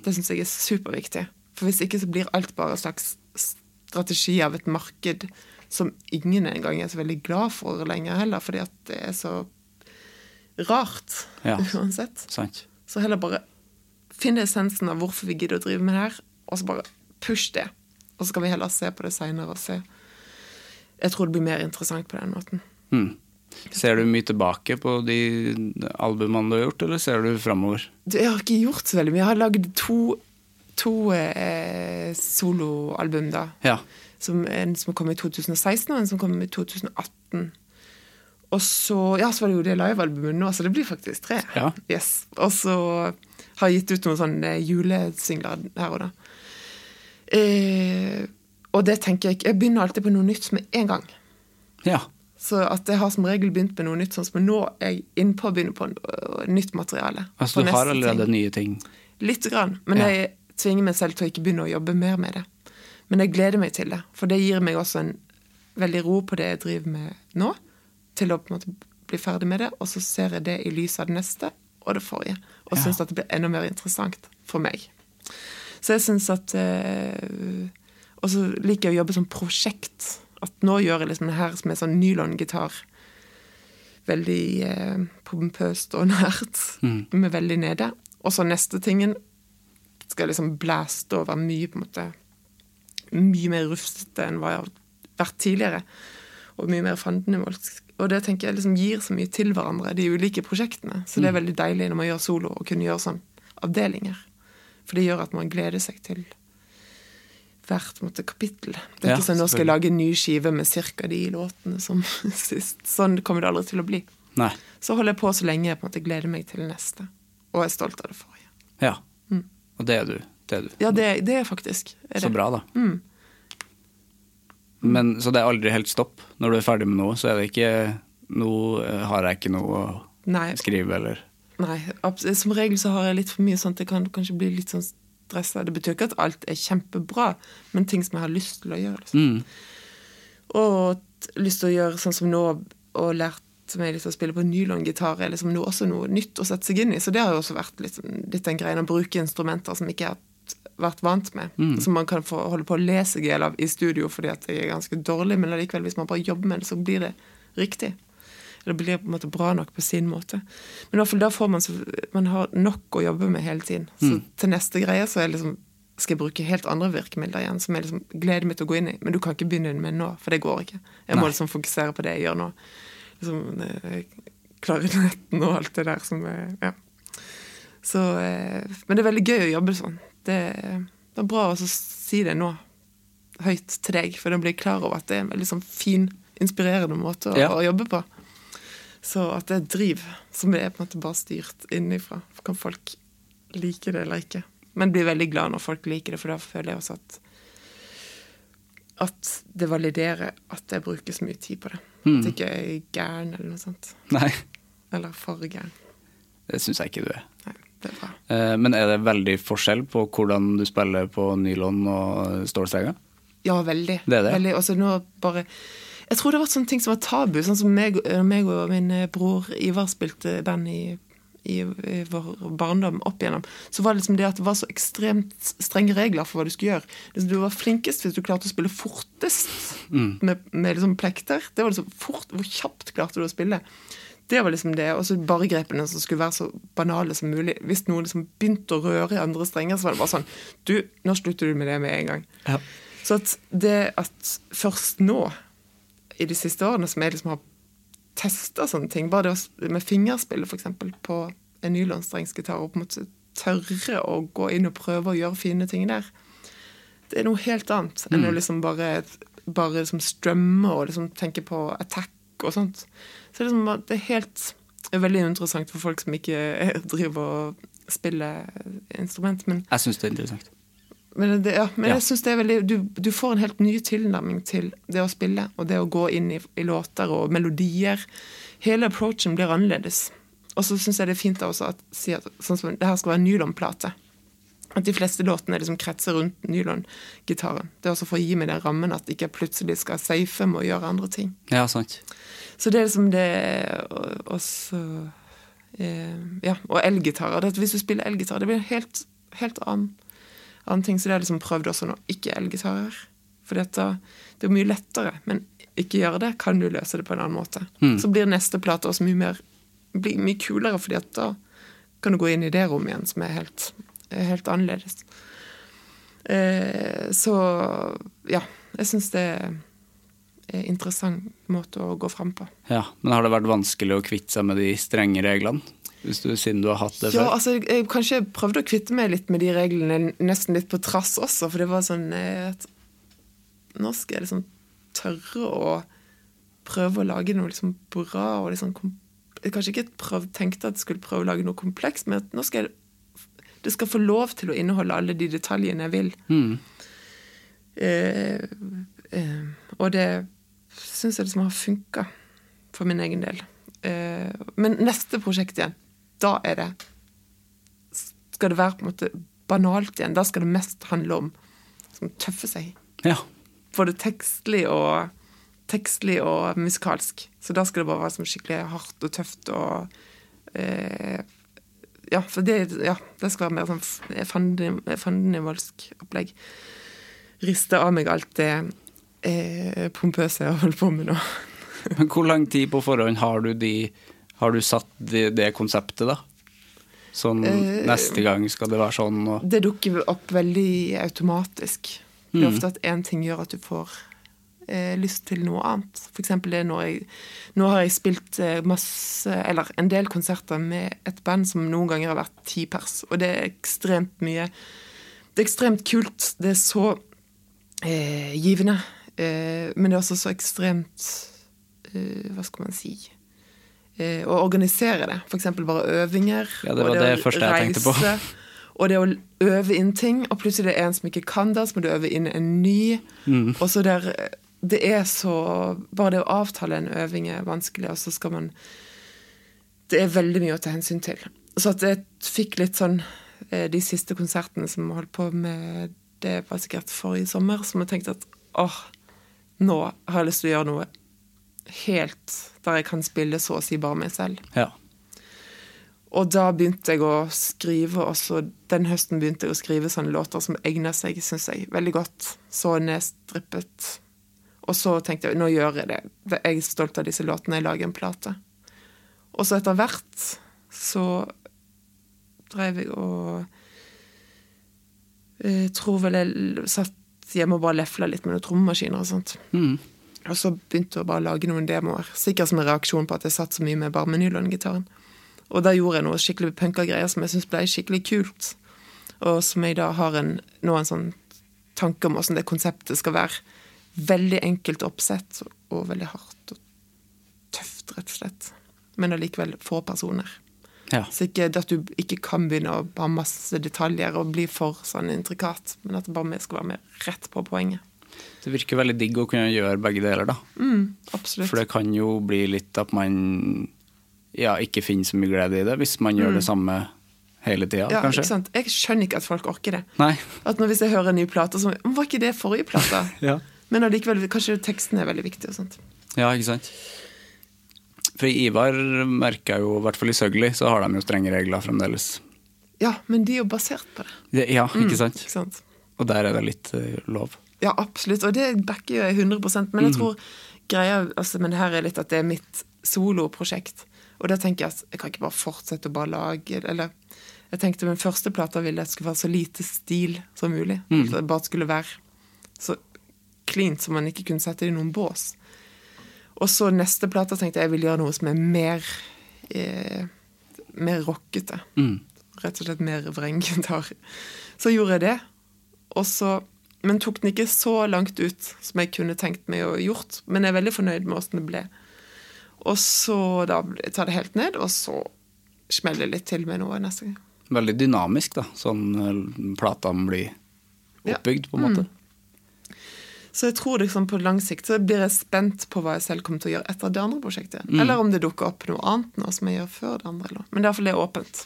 Det syns jeg er superviktig. For hvis ikke så blir alt bare en slags strategi av et marked som ingen engang er så veldig glad for lenger heller, fordi at det er så rart Ja. uansett. Sant? Så heller bare finne essensen av hvorfor vi gidder å drive med det her, og så bare push det. Og så kan vi heller se på det seinere og se. Jeg tror det blir mer interessant på den måten. Mm. Ser du mye tilbake på de albumene du har gjort, eller ser du framover? Jeg har ikke gjort så veldig mye. Jeg har lagd to, to eh, soloalbum, da. Ja. Som, en som kom i 2016, og en som kom i 2018. Og så Ja, så var det jo det livealbumet nå, så det blir faktisk tre. Ja. Yes. Og så har jeg gitt ut noen sånne julesingler her og da. Eh, og det tenker jeg ikke Jeg begynner alltid på noe nytt med en gang. Ja. Så at jeg har som regel begynt med noe nytt, sånn som nå er jeg innpå å begynne på nytt materiale. Altså du har allerede ting. nye ting? Lite grann. Men Ja. jeg tvinger meg selv til å ikke begynne å jobbe mer med det. Men jeg gleder meg til det, for det gir meg også en veldig ro på det jeg driver med nå. Til å på en måte bli ferdig med det, og så ser jeg det i lys av det neste og det forrige. Og Ja. syns at det blir enda mer interessant for meg. Så jeg syns at eh, Og så liker jeg å jobbe som prosjekt. At nå gjør jeg liksom det her som er sånn nylongitar. Veldig eh, pompøst og <laughs> nært. Med veldig nede. Og så neste tingen skal liksom blæste og være mye på en måte Mye mer rufsete enn hva jeg har vært tidligere. Og mye mer fandenivoldsk. Og det tenker jeg liksom gir så mye til hverandre, de ulike prosjektene. Så det er veldig deilig når man gjør solo, å kunne gjøre sånn avdelinger. For det gjør at man gleder seg til hvert måte, kapittel. Det er Ja, ikke sånn nå skal jeg lage en ny skive med cirka de låtene som <laughs> sist. Sånn kommer det aldri til å bli. Nei. Så holder jeg på så lenge jeg på en måte gleder meg til neste. Og er stolt av det forrige. Ja. Og det er du. Det er du. Ja, det, det er faktisk er Så det. bra, da. Men, så det er aldri helt stopp? Når du er ferdig med noe, så er det ikke Nå eh, har jeg ikke noe å Nei, skrive, eller nei som regel så har jeg litt for mye sånt. Jeg kan kanskje bli litt sånn stressa. Det betyr ikke at alt er kjempebra, men ting som jeg har lyst til å gjøre. Liksom. mm. Og lyst til å gjøre sånn som nå, og lært meg litt å spille på nylongitar, er liksom noe, også noe nytt å sette seg inn i. Så det har jo også vært litt, sånn- litt den greien å bruke instrumenter som ikke har vært vant med. Som man kan få holde på å le seg i hjel av i studio fordi at jeg er ganske dårlig, men allikevel, hvis man bare jobber med det, så blir det riktig. Det blir på en måte bra nok på sin måte. Men i hvert fall da får man, så, man har nok å jobbe med hele tiden. Så til neste greie så er liksom skal jeg bruke helt andre virkemidler igjen, som jeg liksom gleder meg til å gå inn i. Men du kan ikke begynne med nå, for det går ikke. Jeg må Nei. liksom fokusere på det jeg gjør nå. Liksom, eh, Klarinetten og alt det der som er Ja. Så, eh, men det er veldig gøy å jobbe sånn. Det, det er bra å si det nå høyt til deg, for da blir jeg klar over at det er en veldig sånn fin, inspirerende måte å, Ja. å jobbe på. Så at det er driv som er på en måte bare styrt innenfra. Kan folk like det eller ikke? Men blir veldig glad når folk liker det, for da føler jeg også at at det validerer at jeg bruker så mye tid på det. At jeg ikke er gæren eller noe sånt. Nei, Eller for gæren. det syns jeg ikke du er. Nei. Eh, Men er det veldig forskjell på hvordan du spiller på nylon og stålstrenger? Ja, veldig. Det er det. Veldig. Altså, nå bare Jeg tror det har vært sånne ting som var tabu. Sånn som meg, eh, meg og min eh, bror Ivar spilte band i, i, i vår barndom opp igjennom. Så var det liksom det at det var så ekstremt strenge regler for hva du skulle gjøre. Liksom, du var flinkest hvis du klarte å spille fortest med, med liksom plekter. Det var liksom fort, Hvor kjapt klarte du å spille? Det var liksom det. Og så barregrepene som skulle være så banale som mulig. Hvis noen liksom begynte å røre i andre strenger, så var det bare sånn Du, nå slutter du med det med en gang. Ja. Så at det at først nå, i de siste årene, som jeg liksom har testa sånne ting, bare det med fingerspillet f.eks. på en nylonstrengsgitar, og på en måte tørre å gå inn og prøve å gjøre fine ting der, det er noe helt annet enn å liksom bare, bare liksom strømme og liksom tenke på attack og sånt. Så det liksom, det er helt veldig interessant for folk som ikke <laughs> driver og spiller instrument. Men Jeg syns det er interessant. men, det, ja, men Ja. jeg synes det er veldig du, du får en helt ny tilnærming til det å spille, og det å gå inn i, i låter og melodier. Hele approachen blir annerledes. Og så syns jeg det er fint også at at sånn som, det her skal være en nylonplate. At de fleste låtene liksom kretser rundt nylongitaren. Det er også for å gi meg den rammen at ikke jeg plutselig skal safe med å gjøre andre ting. Ja, sant. Så det er liksom det og- Og eh, Ja, og elgitarer. Det Hvis du spiller elgitar, det blir en helt, helt annen, annen ting. Så det har jeg liksom prøvd også nå. Ikke elgitarer. For dette, det er mye lettere. Men ikke gjøre det, kan du løse det på en annen måte. Så blir neste plate også mye mer blir mye kulere, fordi at da kan du gå inn i det rommet igjen, som er helt, helt annerledes. Eh, så ja, jeg syns det er en interessant måte å gå fram på. Ja, Men har det vært vanskelig å kvitte seg med de strenge reglene? Hvis du, siden du har hatt det Ja, før? altså, jeg kanskje prøvde å kvitte meg litt med de reglene, nesten litt på trass også, for det var sånn eh, at Nå skal jeg liksom tørre å prøve å lage noe liksom bra og liksom Jeg kanskje ikke prøv, tenkte at jeg skulle prøve å lage noe komplekst, men nå skal jeg det skal få lov til å inneholde alle de detaljene jeg vil. Mm. Eh, eh, og det syns jeg liksom har funka for min egen del. Eh, men neste prosjekt igjen, da er det Skal det være på en måte banalt igjen. Da skal det mest handle om å tøffe seg. Ja. Både tekstlig og tekstlig og musikalsk. Så da skal det bare være sånn skikkelig hardt og tøft og eh, Ja, for det, ja, det skal være mer sånn f- fandeni- fandenivoldsk opplegg. Riste av meg alt det eh, pompøse jeg har holdt på med nå. <laughs> Men hvor lang tid på forhånd har du, de, har du satt det, det konseptet, da? Sånn Eh, neste gang skal det være sånn, og Det dukker opp veldig automatisk. Det er ofte at én ting gjør at du får eh, lyst til noe annet. Eksempel det når jeg Nå har jeg spilt eh, masse, eller en del konserter med et band som noen ganger har vært ti pers, og det er ekstremt mye Det er ekstremt kult. Det er så eh, givende. Eh, men det er også så ekstremt eh, Hva skal man si eh, Å organisere det. F.eks. bare øvinger. Ja, det var det, det første jeg tenkte på. Og det å øve inn ting, og plutselig er det en som ikke kan det, så må du øve inn en ny. Mm. Og så der, Det er så Bare det å avtale en øving er vanskelig, og så skal man Det er veldig mye å ta hensyn til. Så at jeg fikk litt sånn eh, De siste konsertene som holdt på med Det var sikkert forrige sommer, som jeg tenkte at åh, nå har jeg lyst til å gjøre noe helt der jeg kan spille så å si bare meg selv. ja. Og da begynte jeg å skrive, og så den høsten begynte jeg å skrive sånne låter som egner seg, syns jeg, veldig godt. Så nedstrippet. Og så tenkte jeg nå gjør jeg det. Jeg er stolt av disse låtene. Jeg lager en plate. Og så etter hvert så drev jeg og jeg tror vel jeg satt hjemme og bare lefla litt med noen trommemaskiner og sånt. Mm. Og så begynte jeg å bare lage noen demoer. Sikkert som en reaksjon på at jeg satt så mye med bare nylon-gitaren. Og da gjorde jeg noe skikkelig punkergreier som jeg syns ble skikkelig kult. Og som jeg da har en, nå en sånn tanke om åssen det konseptet skal være. Veldig enkelt oppsett og veldig hardt og tøft, rett og slett. Men allikevel få personer. ja. Så ikke at du ikke kan begynne å ha masse detaljer og bli for sånn intrikat, men at det bare skal være mer rett på poenget. Det virker veldig digg å kunne gjøre begge deler, da. Absolutt. For det kan jo bli litt at man ja, ikke finner så mye glede i det hvis man gjør det samme hele tida, Ja, kanskje. ikke sant? Jeg skjønner ikke at folk orker det. Nei. At når Hvis jeg hører en ny plate, så Var ikke det forrige plate? <laughs> Ja. Men allikevel, kanskje teksten er veldig viktig. og sånt. ja, ikke sant. For i Ivar merker jeg jo, i hvert fall i Søgli, så har de jo strenge regler fremdeles. Ja, men de er jo basert på det. Det, ja, ikke sant? Ikke sant? Og der er det litt uh, lov. Ja, absolutt. Og det backer jeg 100% Men jeg tror greia altså, men her er litt at det er mitt soloprosjekt. Og da tenker jeg at jeg kan ikke bare fortsette å bare lage Eller jeg tenkte min første plate ville jeg skulle være så lite stil som mulig. At det bare skulle være så cleant som man ikke kunne sette i noen bås. Og så neste plate tenkte jeg jeg ville gjøre noe som er mer eh, mer rockete. Rett og slett mer vrenggitar. Så gjorde jeg det. Og så, men tok den ikke så langt ut som jeg kunne tenkt meg å gjort. Men jeg er veldig fornøyd med åssen det ble. Og så da tar det helt ned, og så smeller det litt til med noe neste gang. Veldig dynamisk, da, sånn plata blir blir Ja. oppbygd, på en måte. Så jeg tror liksom på lang sikt så blir jeg spent på hva jeg selv kommer til å gjøre etter det andre prosjektet. Eller om det dukker opp noe annet nå som jeg gjør før det andre. Eller. Men det er iallfall det åpent.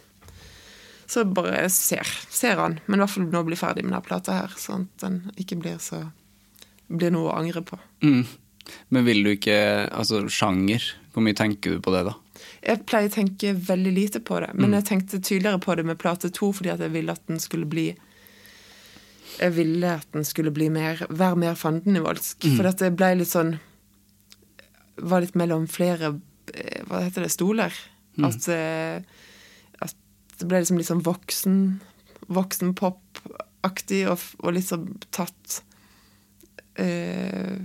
Så jeg bare ser, ser an. Men i hvert fall nå bli ferdig med denne plata her, sånn at den ikke blir så blir noe å angre på. Mm. Men vil du ikke Altså, sjanger, hvor mye tenker du på det, da? Jeg pleier å tenke veldig lite på det, men jeg tenkte tydeligere på det med plate to fordi at jeg ville at den skulle bli Jeg ville at den skulle bli mer, være mer fandenivoldsk. For at det ble litt sånn Var litt mellom flere eh, Hva heter det? Stoler. At, eh, at det ble liksom litt sånn voksen Voksenpop-aktig, og, og liksom tatt eh,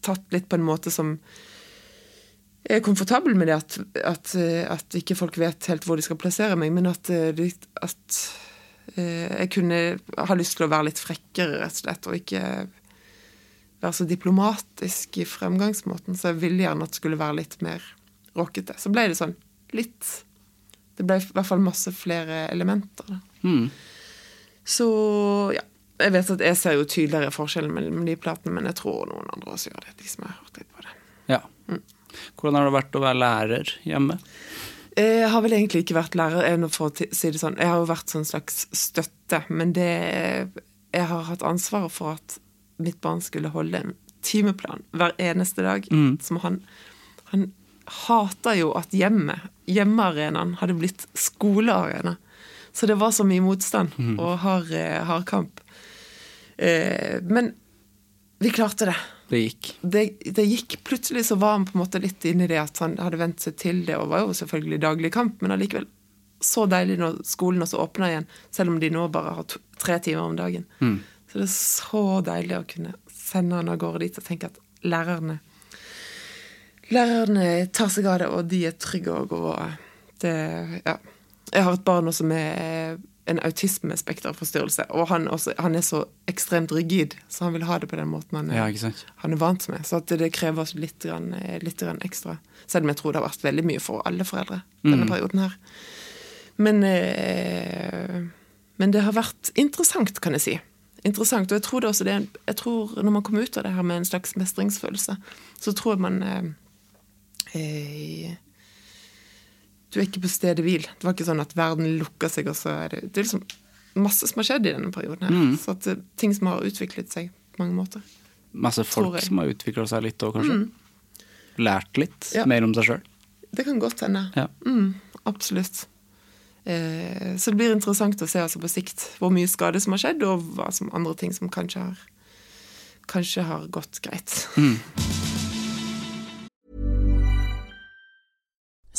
Tatt litt på en måte som jeg er komfortabel med det at, at, eh, at ikke folk vet helt hvor de skal plassere meg, men at, at jeg kunne ha lyst til å være litt frekkere, rett og slett, og ikke være så diplomatisk i fremgangsmåten. Så jeg ville gjerne at det skulle være litt mer rockete. Så ble det sånn litt Det ble i hvert fall masse flere elementer. Mm. Så ja. Jeg vet at jeg ser jo tydeligere forskjellen mellom de platene, men jeg tror noen andre også gjør det. de som har hørt litt på det. Ja. Hvordan har det vært å være lærer hjemme? Jeg har vel egentlig ikke vært lærer, for å si det sånn. Jeg har jo vært sånn slags støtte, men det Jeg har hatt ansvaret for at mitt barn skulle holde en timeplan hver eneste dag. Som han Han hata jo at hjemmet, hjemmearenaen, hadde blitt skolearena. Så det var så mye motstand og hard, eh, hard kamp. Eh, men vi klarte det Det gikk. det, det gikk plutselig så var han på en måte litt inne i det at han hadde vent seg til det, og var jo selvfølgelig daglig kamp, men allikevel så deilig når skolen også åpna igjen, selv om de nå bare har to, tre timer om dagen. Så det er så deilig å kunne sende han av gårde dit og tenke at lærerne Lærerne tar seg av det, og de er trygge og det Ja. Jeg har et barn også med en autismespekterforstyrrelse, og han, også, han er så ekstremt rigid, så han vil ha det på den måten han er Ja, han er vant med. Så det krever litt, grann, litt grann ekstra. Selv om jeg tror det har vært veldig mye for alle foreldre denne perioden her. Men, eh, men det har vært interessant, kan jeg si. Interessant, og jeg tror det også det jeg tror Når man kommer ut av det her med en slags mestringsfølelse, så tror jeg man eh, eh, Du er ikke på stedet hvil. Det var ikke sånn at verden lukker seg, og så er det Det er liksom masse som har skjedd i denne perioden her. Så at det, ting som har utviklet seg på mange måter. Masse folk som har utvikla seg litt òg, kanskje? Lært litt Ja. mer om seg sjøl? Det kan godt hende. Ja. Mm, absolutt. Eh, så det blir interessant å se altså på sikt hvor mye skade som har skjedd, og hva som andre ting som kanskje har, kanskje har gått greit.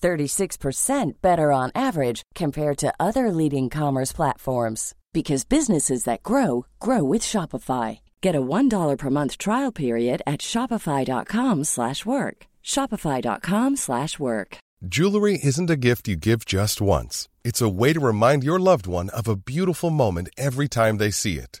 36% better on average compared to other leading commerce platforms because businesses that grow grow with Shopify. Get a $1 per month trial period at shopify.com/work. shopify.com/work. Jewelry isn't a gift you give just once. It's a way to remind your loved one of a beautiful moment every time they see it.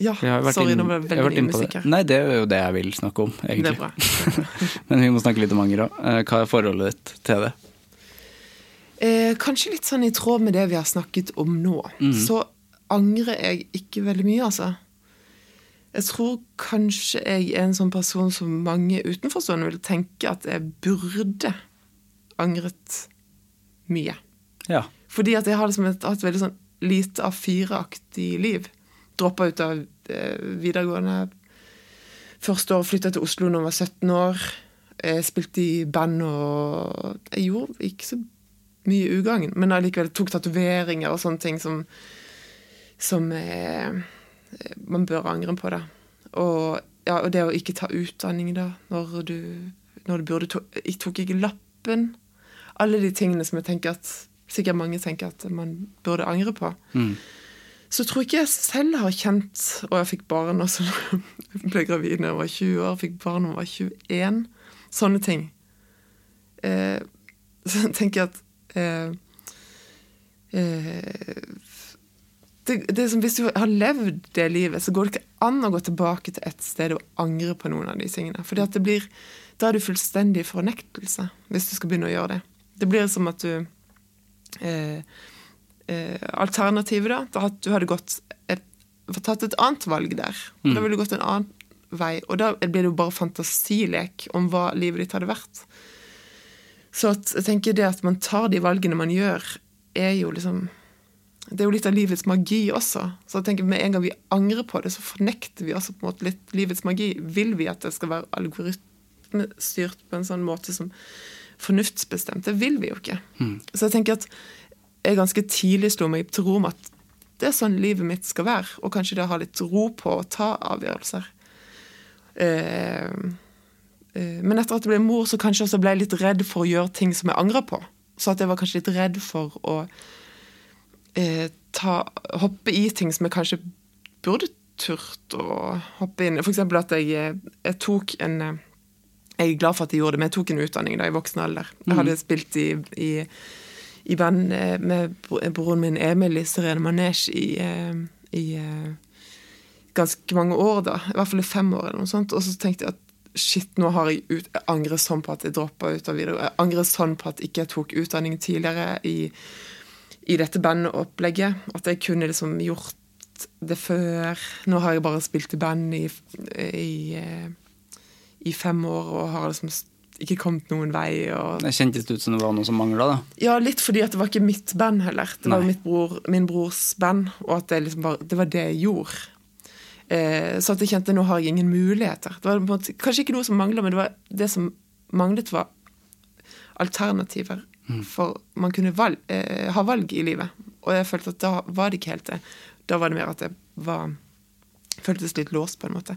Ja, sorry, inn- nå ble jeg veldig mye på det. Nei, det er jo det jeg vil snakke om, Det egentlig. er. <laughs> Men vi må snakke litt om anger òg. Hva er forholdet ditt til det? Eh, kanskje litt sånn i tråd med det vi har snakket om nå. Så angrer jeg ikke veldig mye, altså. Jeg tror kanskje jeg er en sånn person som mange utenforstående vil tenke at jeg burde angret mye. Ja. Fordi at jeg har liksom et, hatt veldig sånn lite A4-aktig liv. Droppa ut av eh, videregående. Første år flytta til Oslo da jeg var 17 år. Jeg spilte i band og Jeg gjorde ikke så mye ugagn, men allikevel tok tatoveringer og sånne ting som Som eh, man bør angre på, da. Og, ja, og det å ikke ta utdanning, da, når du, når du burde to, Jeg tok ikke lappen. Alle de tingene som jeg tenker at sikkert mange tenker at man burde angre på. Så tror ikke jeg selv har kjent Og jeg fikk barn også. Jeg ble gravid da jeg var 20 år, fikk barn da jeg var 21. Sånne ting. Eh, så tenker jeg at eh, eh, det, det som Hvis du har levd det livet, så går det ikke an å gå tilbake til et sted og angre på noen av de tingene. Fordi Da er du fullstendig fornektelse hvis du skal begynne å gjøre det. Det blir som at du eh, eh, Alternativet, da, da at du hadde gått et, tatt et annet valg der. Mm. Da ville du gått en annen vei. Og da blir det jo bare fantasilek om hva livet ditt hadde vært. Så at, jeg tenker det at man tar de valgene man gjør, er jo liksom Det er jo litt av livets magi også. Så jeg tenker med en gang vi angrer på det, så fornekter vi også på en måte litt livets magi. Vil vi at det skal være algoritmestyrt på en sånn måte som fornuftsbestemt? Det vil vi jo ikke. Så jeg tenker at jeg ganske tidlig slo meg til ro med at det er sånn livet mitt skal være, og kanskje det å ha litt ro på å ta avgjørelser. Eh, eh, men etter at jeg ble mor, så kanskje også ble jeg litt redd for å gjøre ting som jeg angrer på. Så at jeg var kanskje litt redd for å eh, ta, hoppe i ting som jeg kanskje burde turt å hoppe inn i. Eksempel at jeg, jeg tok en Jeg er glad for at jeg gjorde det, men jeg tok en utdanning da i voksen alder. Jeg hadde spilt i, i, i band eh, med broren min Emil i Serene Manesj i, eh, i eh, ganske mange år, da. I hvert fall i fem år, eller noe sånt. Og så tenkte jeg at shit, nå har jeg ut, jeg angrer sånn på at jeg droppa ut av videregående. Jeg angrer sånn på at jeg ikke tok utdanning tidligere i, i dette bandopplegget. At jeg kunne liksom gjort det før. Nå har jeg bare spilt i band i, i, eh, i fem år og har liksom ikke kommet noen vei. Og Det kjentes ut som det var noe som mangla, ja, litt fordi at det var ikke mitt band heller. Det var mitt bror, min brors band, og at det liksom bare, det var det jeg gjorde. Eh, så at jeg kjente nå har jeg ingen muligheter. Det var måte, kanskje ikke noe som mangla, men det, var, det som manglet, var alternativer. For man kunne valg, eh, ha valg i livet. Og jeg følte at da var det ikke helt det. Da var det mer at jeg var føltes litt låst, på en måte.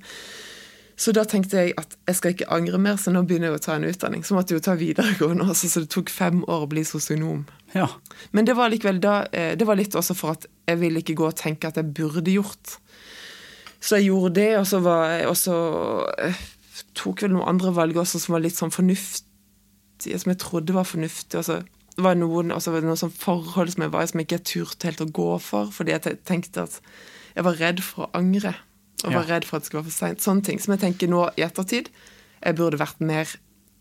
Så da tenkte jeg at jeg skal ikke angre mer, så nå begynner jeg å ta en utdanning. Så måtte jeg jo ta videregående også, så det tok fem år å bli sosionom. Ja. Men det var likevel da, eh, det var litt også for at jeg ville ikke gå og tenke at jeg burde gjort. Så jeg gjorde det, og så var jeg også eh, tok vel noen andre valg også som var litt sånn fornuftige, som jeg trodde var fornuftige. Og så var det noen, var det noen sånn forhold som jeg var i som jeg ikke turte helt å gå for, fordi jeg tenkte at jeg var redd for å angre. Og var Ja. redd for at det skulle være for seint. Sånne ting som jeg tenker nå i ettertid. Jeg burde vært mer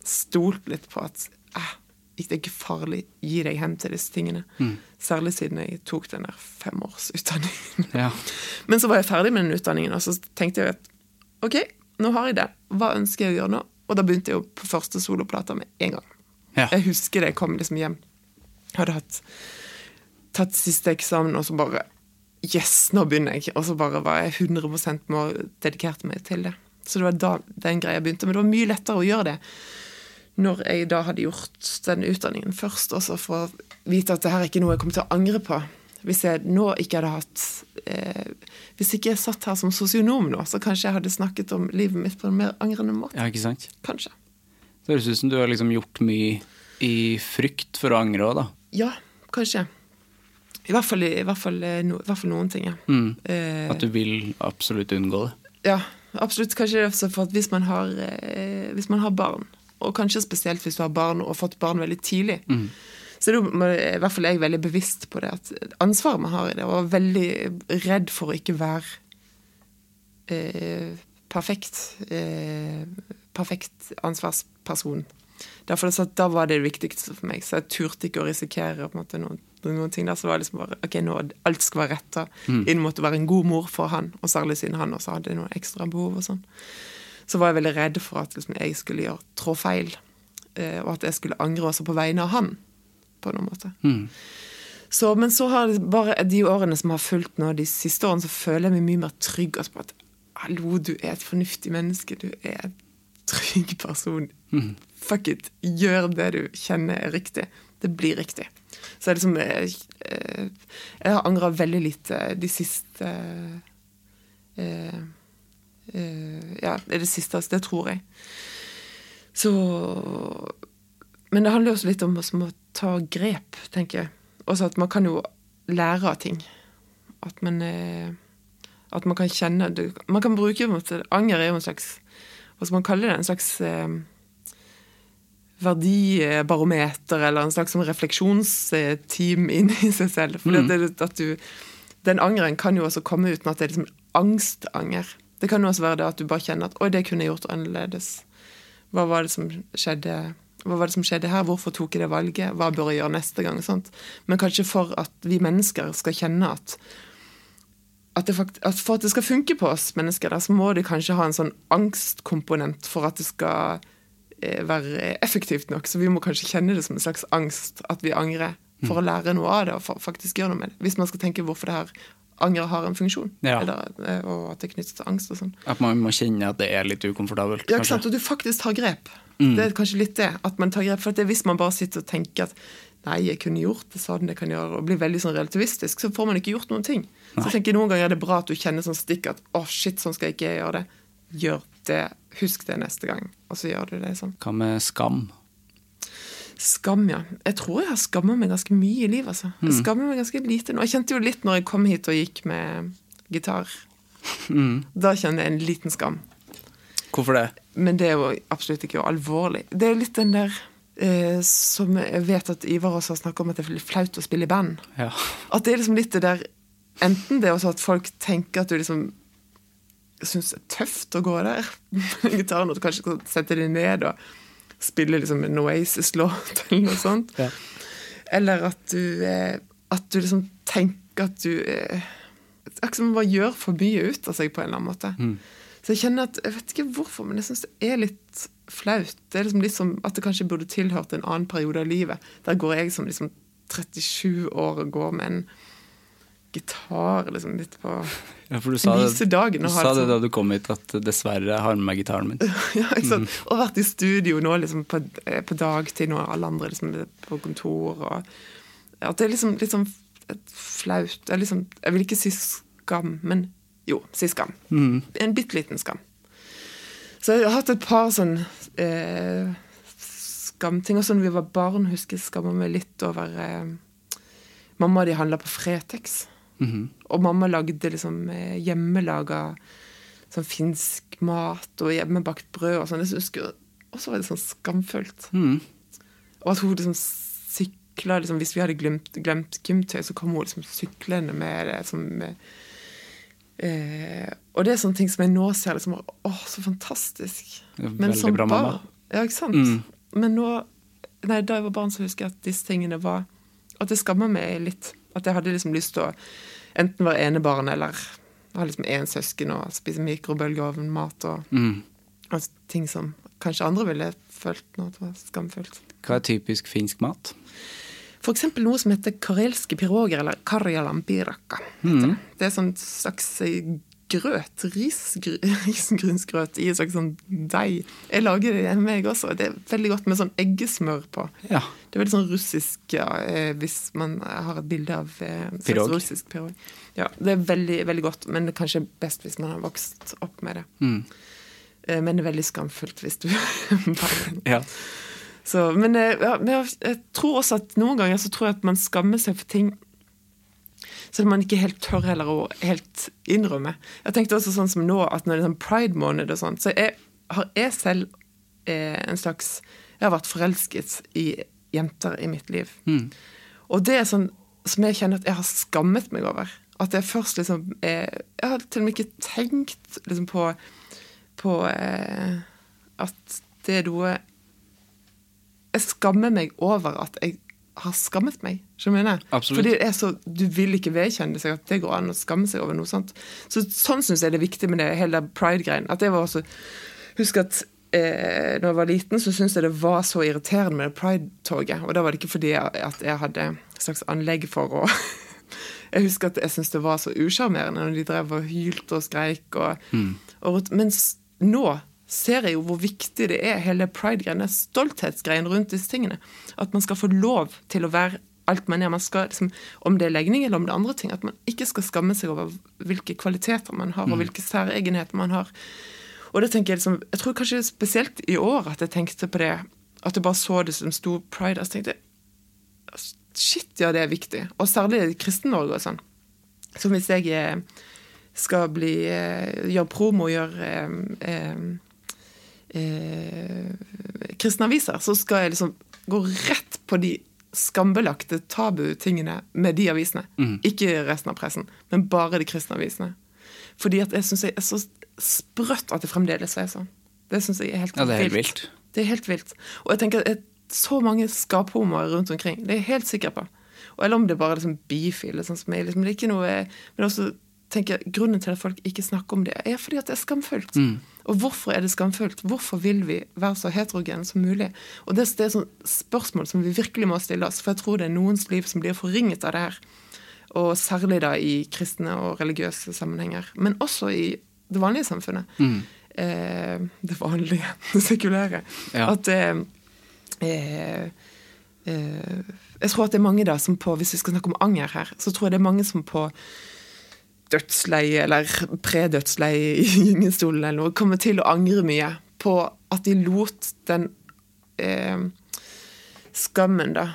stolt litt på at eh, det er ikke farlig, gi deg hen til disse tingene. Særlig siden jeg tok den der femårsutdanningen. ja. <laughs> Men så var jeg ferdig med den utdanningen, og så tenkte jeg at ok, nå har jeg det. Hva ønsker jeg å gjøre nå? Og da begynte jeg jo på første soloplata med en gang. Ja. Jeg husker det, jeg kom liksom hjem. Hadde hatt tatt siste eksamen, og så bare Yes, nå begynner jeg. Og så bare var jeg 100 med å dedikerte meg til det. Så det var da den greia begynte. Men det var mye lettere å gjøre det når jeg da hadde gjort den utdanningen først, også for å vite at det her er ikke noe jeg kommer til å angre på. Hvis jeg nå ikke hadde hatt eh, Hvis ikke jeg satt her som sosionom nå, så kanskje jeg hadde snakket om livet mitt på en mer angrende måte. Ja, ikke sant? Kanskje. Det høres ut som du har liksom gjort mye i frykt for å angre òg, da. Ja, kanskje. I hvert fall, i hvert fall, eh, no, i hvert fall noen ting, ja. Mm. Eh, At du vil absolutt unngå det. Ja, absolutt. Kanskje det er for at hvis man har, eh, hvis man har barn, og kanskje spesielt hvis du har barn og har fått barn veldig tidlig, så er det, i hvert fall jeg veldig bevisst på det, at ansvaret man har i det, og veldig redd for å ikke være eh, perfekt, eh, perfekt ansvarsperson. Derfor så at da var det det viktigste for meg, så jeg turte ikke å risikere på en måte, noen, noen ting der. Så det var liksom bare ok, nå alt skal være retta inn mot å være en god mor for han, og særlig siden han også hadde noen ekstra behov og sånn. Så var jeg veldig redd for at liksom, jeg skulle gjøre trå feil, eh, og at jeg skulle angre også på vegne av han, på noen måte. Så, men så har det bare de årene som har fulgt nå, de siste årene, så føler jeg meg mye mer trygg altså, på at hallo, du er et fornuftig menneske, du er en trygg person. Fuck it, gjør det du kjenner er riktig. Det blir riktig. Så jeg liksom eh, eh, Jeg har angra veldig lite de siste eh, eh, Ja, det siste, altså, det tror jeg. Så Men det handler også litt om å ta grep, tenker jeg. Også at man kan jo lære av ting. At man eh, At man kan kjenne. Man kan bruke måte, Anger er jo en slags Hva skal man kalle det? En slags eh, verdibarometer, eller en slags sånn refleksjonsteam inni seg selv. For mm. det, at du, Den angeren kan jo også komme uten at det er liksom angstanger. Det kan jo også være det at du bare kjenner at 'oi, det kunne jeg gjort annerledes'. Hva var det som skjedde? Hva var det som skjedde her? Hvorfor tok jeg det valget? Hva bør jeg gjøre neste gang? Sånt. Men kanskje for at vi mennesker skal kjenne at, at, det fakt at For at det skal funke på oss mennesker, da, så må det kanskje ha en sånn angstkomponent for at det skal være effektivt nok. Så vi må kanskje kjenne det som en slags angst, at vi angrer, for å lære noe av det og faktisk gjøre noe med det. Hvis man skal tenke hvorfor det her anger har en funksjon, Ja. eller, eh, og at det er knyttet til angst og sånn. At man må kjenne at det er litt ukomfortabelt. Ja, ikke sant? Og du faktisk tar grep. Det er kanskje litt det. At man tar grep, for at det, Hvis man bare sitter og tenker at nei, jeg kunne gjort det sånn, jeg kan gjøre, og blir veldig sånn relativistisk, så får man ikke gjort noen ting. Så jeg tenker Noen ganger er det bra at du kjenner sånn stikk at å, shit, sånn skal jeg ikke gjøre det. Gjør det. Husk det neste gang. Og så gjør du det sånn. Hva med skam? Skam, ja. Jeg tror jeg har skamma meg ganske mye i livet. altså. Jeg skammer meg ganske lite nå. Jeg kjente jo litt når jeg kom hit og gikk med gitar. Da kjenner jeg en liten skam. Hvorfor det? Men det er jo absolutt ikke alvorlig. Det er jo litt den der eh, som jeg vet at Ivar også har snakket om, at det er flaut å spille i band. Ja. At det er liksom litt det der Enten det er også at folk tenker at du liksom syns det er tøft å gå der <laughs> gitaren, og du kanskje kan sette deg ned og spille liksom en Oasis-låt eller noe sånt. Ja. Eller at du, at du liksom tenker at du Akkurat som man bare gjør for mye ut av seg på en eller annen måte. Så jeg kjenner at, jeg vet ikke hvorfor, men jeg syns det er litt flaut. Det er liksom litt som at det kanskje burde tilhørt en annen periode av livet. Der går jeg som liksom 37 år og går med en gitar liksom litt på <laughs> Ja, for du sa, Lyse dagen du sa et det da du kom hit, at dessverre jeg har med meg gitaren min. <laughs> ja, ikke sant? Og vært i studio nå liksom på, eh, på dagtid når alle andre liksom på kontor. Og, at det er liksom litt sånn flaut er liksom, Jeg vil ikke si skam, men jo, si skam. En bitte liten skam. Så jeg har hatt et par sånn eh, skamting. Og sånn vi var barn, husker jeg skamma meg litt over eh, Mamma de handla på Fretex. Og mamma lagde liksom eh, hjemmelaga sånn finsk mat og hjemmebakt brød og sånn. Husker også var det sånn skamfullt. Og at hun liksom sykla liksom, Hvis vi hadde glemt, glemt gymtøy, så kom hun liksom syklende med det. Som, eh, og det er sånne ting som jeg nå ser liksom Åh, så fantastisk. Men som bra mamma. barn- Ja, ikke sant? Men nå Nei, da jeg var barn, så husker jeg at disse tingene var At det skammer meg litt. At jeg hadde liksom lyst til å enten være enebarn eller ha liksom én søsken og spise mikrobølgeovnmat og, og ting som kanskje andre ville følt nå at var skamfullt. Hva er typisk finsk mat? Eksempel noe som heter karelske piroger, eller karjalampirakka. Mm. Det Det er sånn slags grøt. Risgry, <laughs> risengrynsgrøt i en slags sånn deig. Jeg lager det hjemme, jeg også. Det er veldig godt med sånn eggesmør på. Ja. Det er veldig sånn russisk ja, eh, hvis man har et bilde av eh, Pirog. russisk pirog. Ja, det er veldig, veldig godt, men det er kanskje best hvis man har vokst opp med det. Mm. Men det er veldig skamfullt hvis du <laughs> <laughs> ja. så, men, eh, ja, jeg tror også at noen ganger så tror jeg at man skammer seg for ting så man ikke helt tør heller å helt innrømme. Jeg tenkte også sånn som nå, at når det er sånn pride-måned og sånn, så jeg, har jeg selv eh, en slags Jeg har vært forelsket i jenter i mitt liv. Og det er sånn som jeg kjenner at jeg har skammet meg over. At jeg først liksom Jeg, Jeg har til og med ikke tenkt liksom på, på eh, at det er noe Jeg skammer meg over at jeg har skammet meg. Skjønner? Absolutt. Fordi det er så, Du vil ikke vedkjenne seg at det går an å skamme seg over noe sånt. Så Sånn syns jeg det er viktig med det hele pride-greien. At jeg var også Husk at eh, når jeg var liten, så syntes jeg det var så irriterende med det pride-toget. Og da var det ikke fordi jeg, at jeg hadde et slags anlegg for å <laughs> Jeg husker at jeg syntes det var så usjarmerende når de drev og hylte og skreik. Og, og, mens nå ser jeg jo hvor viktig det er, hele pride-greien, stolthetsgreiene stolthetsgreien rundt disse tingene. At man skal få lov til å være alt man er. Man skal, liksom, om det er legning eller om det er andre ting. At man ikke skal skamme seg over hvilke kvaliteter man har, og hvilke særegenheter man har. Og det tenker Jeg liksom, jeg tror kanskje spesielt i år at jeg tenkte på det. At jeg bare så det som stor pride. Og så tenkte jeg shit, ja, det er viktig. Og særlig i Kristen-Norge og sånn. Så hvis jeg eh, skal bli eh, gjøre promo, gjøre eh, eh, eh, kristne aviser, så skal jeg liksom gå rett på de skambelagte tabutingene med de avisene. Ikke resten av pressen, men bare de kristne avisene. Fordi at jeg syns det er så sprøtt at det fremdeles er sånn. Det syns jeg er helt Ja, det er helt vilt. Det er helt vilt. Og jeg tenker at så mange skaphomoer rundt omkring, det er jeg helt sikker på. Og eller om det bare er liksom bifile, sånn som jeg, liksom, det er ikke noe Men også tenker jeg, grunnen til at folk ikke snakker om det, er fordi at det er skamfullt. Og hvorfor er det skamfullt? Hvorfor vil vi være så heterogene som mulig? Og det, det er sånn spørsmål som vi virkelig må stille oss, for jeg tror det er noens liv som blir forringet av det her. Og særlig da i kristne og religiøse sammenhenger. Men også i det vanlige samfunnet. Eh, det vanlige, <laughs> det sekulære. Ja. At eh, eh, eh, Jeg tror at det er mange da som på Hvis vi skal snakke om anger her, så tror jeg det er mange som på dødsleie eller predødsleie i <laughs> gyngestolen eller noe, kommer til å angre mye på at de lot den eh, skammen da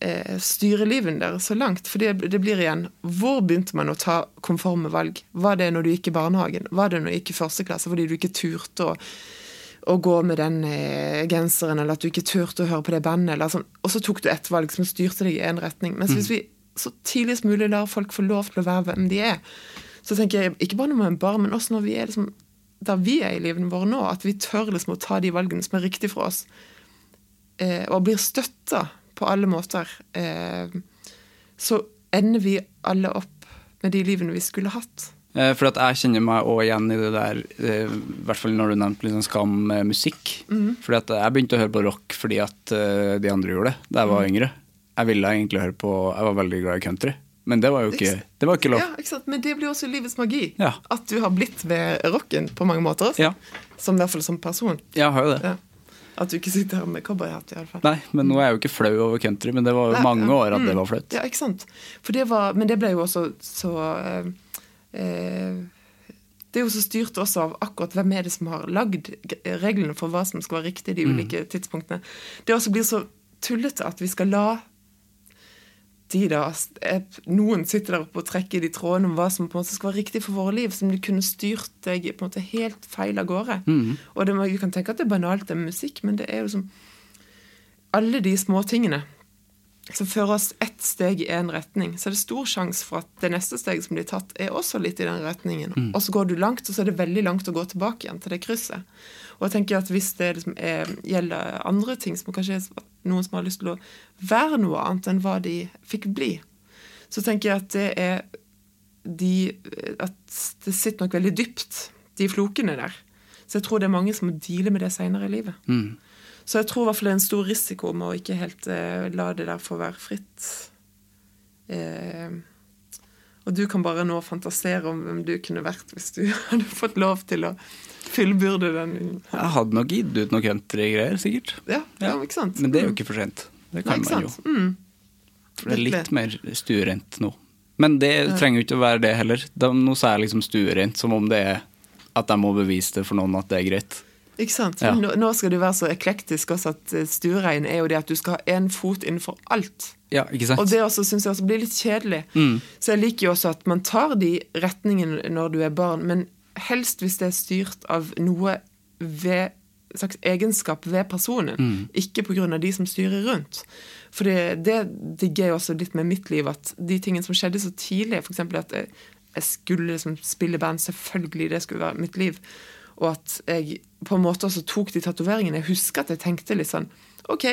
eh, styre livet deres så langt. For det, det blir igjen Hvor begynte man å ta konforme valg? Var det når du gikk i barnehagen? Var det når du gikk i første klasse fordi du ikke turte å, å gå med den eh, genseren, eller at du ikke turte å høre på det bandet? Eller sånn. Og så tok du et valg som styrte deg i en retning. Mens hvis vi så tidligst mulig lar folk få lov til å være hvem de er, så tenker jeg ikke bare når man er barn, men også når vi er liksom der vi er i livene våre nå, at vi tør liksom å ta de valgene som er riktige for oss, eh, og blir støtta på alle måter, eh, så ender vi alle opp med de livene vi skulle hatt. Eh, For at jeg kjenner meg òg igjen i det der, eh, i hvert fall når du nevnte liksom skam med musikk. Fordi at jeg begynte å høre på rock fordi at eh, de andre gjorde det da jeg var yngre. Jeg ville egentlig høre på Jeg var veldig glad i country, men det var jo ikke, det var ikke lov. Ja, ikke? Men det blir også livets magi. Ja. At du har blitt ved rocken på mange måter. Ja. Som i hvert fall som person. Jeg har jo det. Ja. At du ikke sitter her med cowboyhatt. Nei, men nå er jeg jo ikke flau over country, men det var jo Nei, mange ja. år at det Mm. var flaut. Ja, ikke sant. Det var, men det ble jo også så eh, eh, Det er jo så styrt også av akkurat hvem er det som har lagd reglene for hva som skal være riktig i de ulike tidspunktene. Det også blir så tullete at vi skal la de da, Noen sitter der oppe og trekker i de trådene om hva som på en måte skal være riktig for våre liv, som de kunne styrt deg på en måte helt feil av gårde. Og det, Du kan tenke at det er banalt det med musikk, men det er jo som alle de små tingene som fører oss ett steg i en retning, så er det stor sjanse for at det neste steget som blir tatt, er også litt i den retningen. Og så går du langt, og så er det veldig langt å gå tilbake igjen til det krysset. Og jeg tenker at hvis det liksom er, gjelder andre ting, som kanskje er noen som har lyst til å være noe annet enn hva de fikk bli, så tenker jeg at det er de At det sitter nok veldig dypt, de flokene der. Så jeg tror det er mange som må deale med det seinere i livet. Så jeg tror i hvert fall det er en stor risiko med å ikke helt eh, la det der få være fritt. Eh, Og du kan bare nå fantasere om hvem du kunne vært hvis du <laughs> hadde fått lov til å fullbyrde den. Jeg hadde nok gitt ut noe countrygreier, sikkert. Ja, ja, ikke sant? Men det er jo ikke for sent. Det kan Nei, man jo. Mm. For det er litt mer stuerent nå. Men det trenger jo ikke å være det heller. De, nå sa jeg liksom stuerent som om det er at jeg må bevise det for noen at det er greit. Ikke sant? Ja. Nå, nå skal du være så eklektisk også at eh, stuerein er jo det at du skal ha én fot innenfor alt. Ja, ikke sant? Og det også syns jeg også blir litt kjedelig. Så jeg liker jo også at man tar de retningene når du er barn, men helst hvis det er styrt av noe ved slags egenskap ved personen, ikke pga. de som styrer rundt. For det, det digger jeg også litt med mitt liv, at de tingene som skjedde så tidlig, f.eks. at jeg, jeg skulle liksom spille band, selvfølgelig, det skulle være mitt liv. Og at jeg på en måte også tok de tatoveringene. Jeg husker at jeg tenkte litt sånn OK,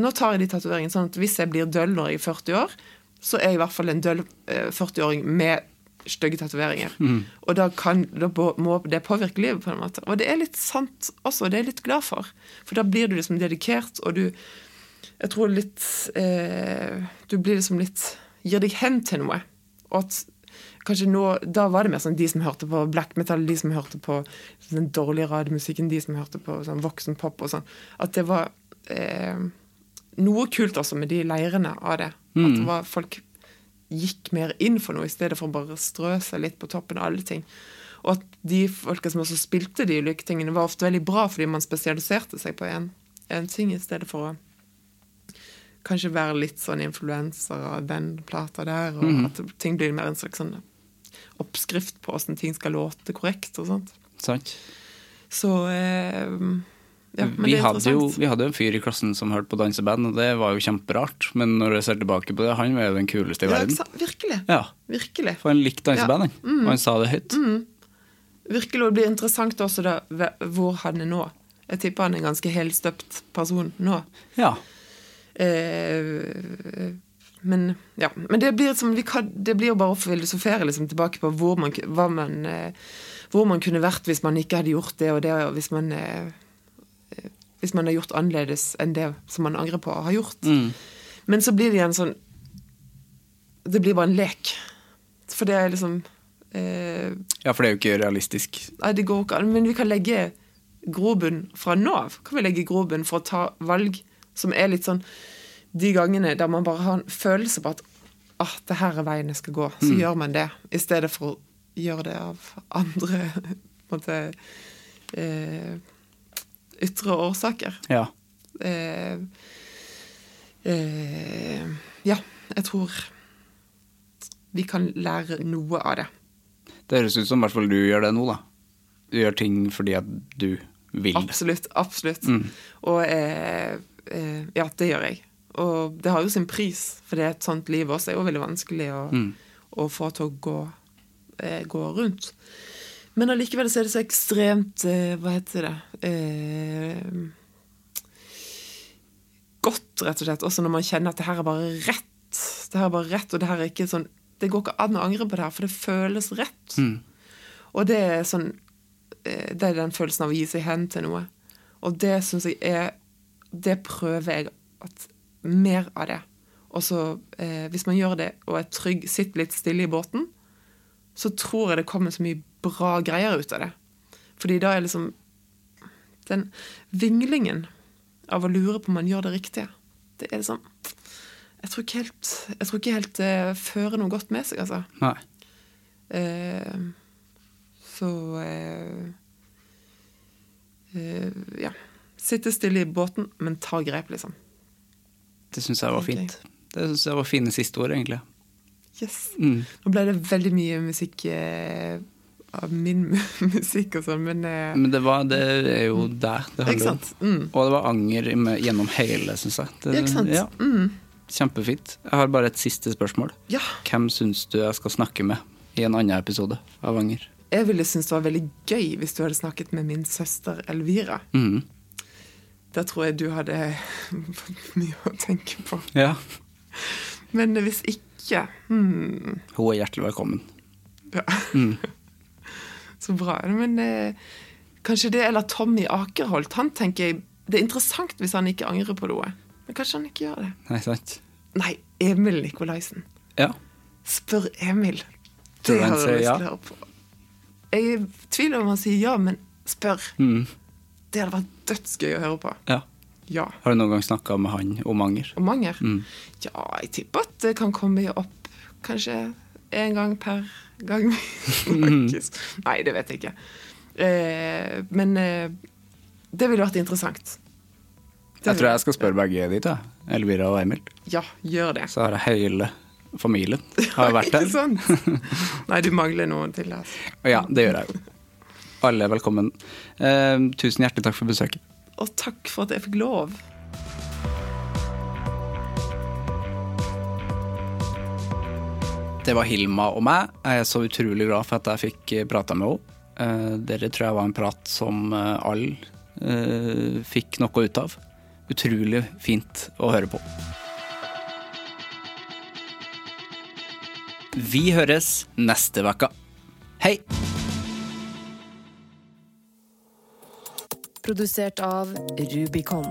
nå tar jeg de tatoveringene sånn at hvis jeg blir døll når jeg er 40 år, så er jeg i hvert fall en døll eh, 40-åring med stygge tatoveringer. Og da, kan, da må- det påvirke livet på en måte. Og det er litt sant også, og det er jeg litt glad for. For da blir du liksom dedikert, og du Jeg tror litt eh, Du blir liksom litt Gir deg hen til noe. Og at kanskje nå Da var det mer sånn de som hørte på black metal, de som hørte på den dårlige radiomusikken, de som hørte på sånn voksenpop og sånn. At det var eh, noe kult også med de leirene av det. At det var folk gikk mer inn for noe, i stedet for å bare strø seg litt på toppen av alle ting. Og at de folka som også spilte de ulike tingene, var ofte veldig bra fordi man spesialiserte seg på en, en ting, i stedet for å kanskje være litt sånn influenser av den plata der, og at ting blir mer en slags sånn oppskrift på åssen ting skal låte korrekt og sånt. Sant? Så eh, ja, men vi, hadde jo, vi hadde en fyr i klassen som hørte på danseband, og det var jo kjemperart. Men når jeg ser tilbake på det, han var jo den kuleste i Ja, verden. Virkelig. Ja, Virkelig. For han likte danseband, han. Mm. Og han sa det høyt. Virkelig, og det blir interessant også da hvor han er nå. Jeg tipper han er en ganske helstøpt person nå. Ja. Eh, men ja, men det blir, som, vi kan, det blir jo bare å filosofere liksom, tilbake på hvor man, man, eh, hvor man kunne vært hvis man ikke hadde gjort det og det, og hvis man, eh, hvis man har gjort annerledes enn det som man angrer på å ha gjort. Men så blir det igjen sånn Det blir bare en lek. For det er liksom eh, ja, for det er jo ikke realistisk. Nei, det går ikke an. Men vi kan legge grobunn fra nå av. Kan vi legge grobunn for å ta valg som er litt sånn De gangene der man bare har en følelse på at ah, det her er veien jeg skal gå, så gjør man det. I stedet for å gjøre det av andre <laughs> på en måte, eh, ytre årsaker. Ja. Eh, eh, ja, jeg tror vi kan lære noe av det. Det høres ut som i hvert fall du gjør det nå, da. Du gjør ting fordi at du vil. Absolutt. Absolutt. Og eh, eh, ja, det gjør jeg. Og det har jo sin pris, for det er et sånt liv også. Det er jo veldig vanskelig å, å få til å gå, eh, gå rundt. Men allikevel så er det så ekstremt eh, Hva heter det? Eh, godt, rett og slett. Også når man kjenner at det her er bare rett. Det her er bare rett, og det her er ikke sånn Det går ikke an å angre på det her, for det føles rett. Og det er sånn eh, Det er den følelsen av å gi seg hen til noe. Og det syns jeg er Det prøver jeg at mer av det. Og så, eh, hvis man gjør det og er trygg, sitter litt stille i båten, så tror jeg det kommer så mye bra greier ut av det. Fordi da er liksom Den vinglingen av å lure på om man gjør det riktige, det er liksom Jeg tror ikke helt, jeg tror ikke helt det fører noe godt med seg, altså. Nei. Eh, så eh, eh, Ja. Sitte stille i båten, men ta grep, liksom. Det syns jeg var fint. Det syns jeg var fine siste ord, egentlig. Yes. Mm. Nå ble det veldig mye musikk eh, av min <laughs> musikk og sånn, men eh, Men det, var, det er jo der det handler om. Mm. Og det var anger gjennom hele, syns jeg. Det, Ikke sant? Ja, Mm. kjempefint. Jeg har bare et siste spørsmål. Ja. Hvem syns du jeg skal snakke med i en annen episode av Anger? Jeg ville synes det var veldig gøy hvis du hadde snakket med min søster Elvira. Mm. Da tror jeg du hadde fått <laughs> mye å tenke på. Ja. Men hvis ikke hmm, Hun er hjertelig velkommen. ja. Så bra. Men eh, kanskje det, eller Tommy Akerholt. Han tenker jeg Det er interessant hvis han ikke angrer på noe. Men kanskje han ikke gjør det. Nei, sant? Nei, Emil Nikolaisen. Ja. Spør Emil. Det har jeg lyst til å høre på. Jeg tviler om han sier ja, men spør. Mm. Det hadde vært dødsgøy å høre på. Ja. Ja. Har du noen gang snakka med han om anger? Om anger? Mm. Ja, jeg tipper at det kan komme opp kanskje én gang per gang. <laughs> Nei, det vet jeg ikke. Eh, men eh, det ville vært interessant. Det Jeg tror jeg skal spørre begge de to. Elvira og Emil. Ja, gjør det. Så har jeg hele familien har jeg vært <laughs> sant? Nei, du mangler noen til. Altså. Ja, det gjør jeg jo. Alle er velkommen. Eh, tusen hjertelig takk for besøket. Og takk for at jeg fikk lov. Det var Hilma og meg. Jeg er så utrolig glad for at jeg fikk prata med henne. Eh, Dere tror jeg var en prat som eh, alle eh, fikk noe ut av. Utrolig fint å høre på. Vi høres neste uke. Hei! Produsert av Rubicon.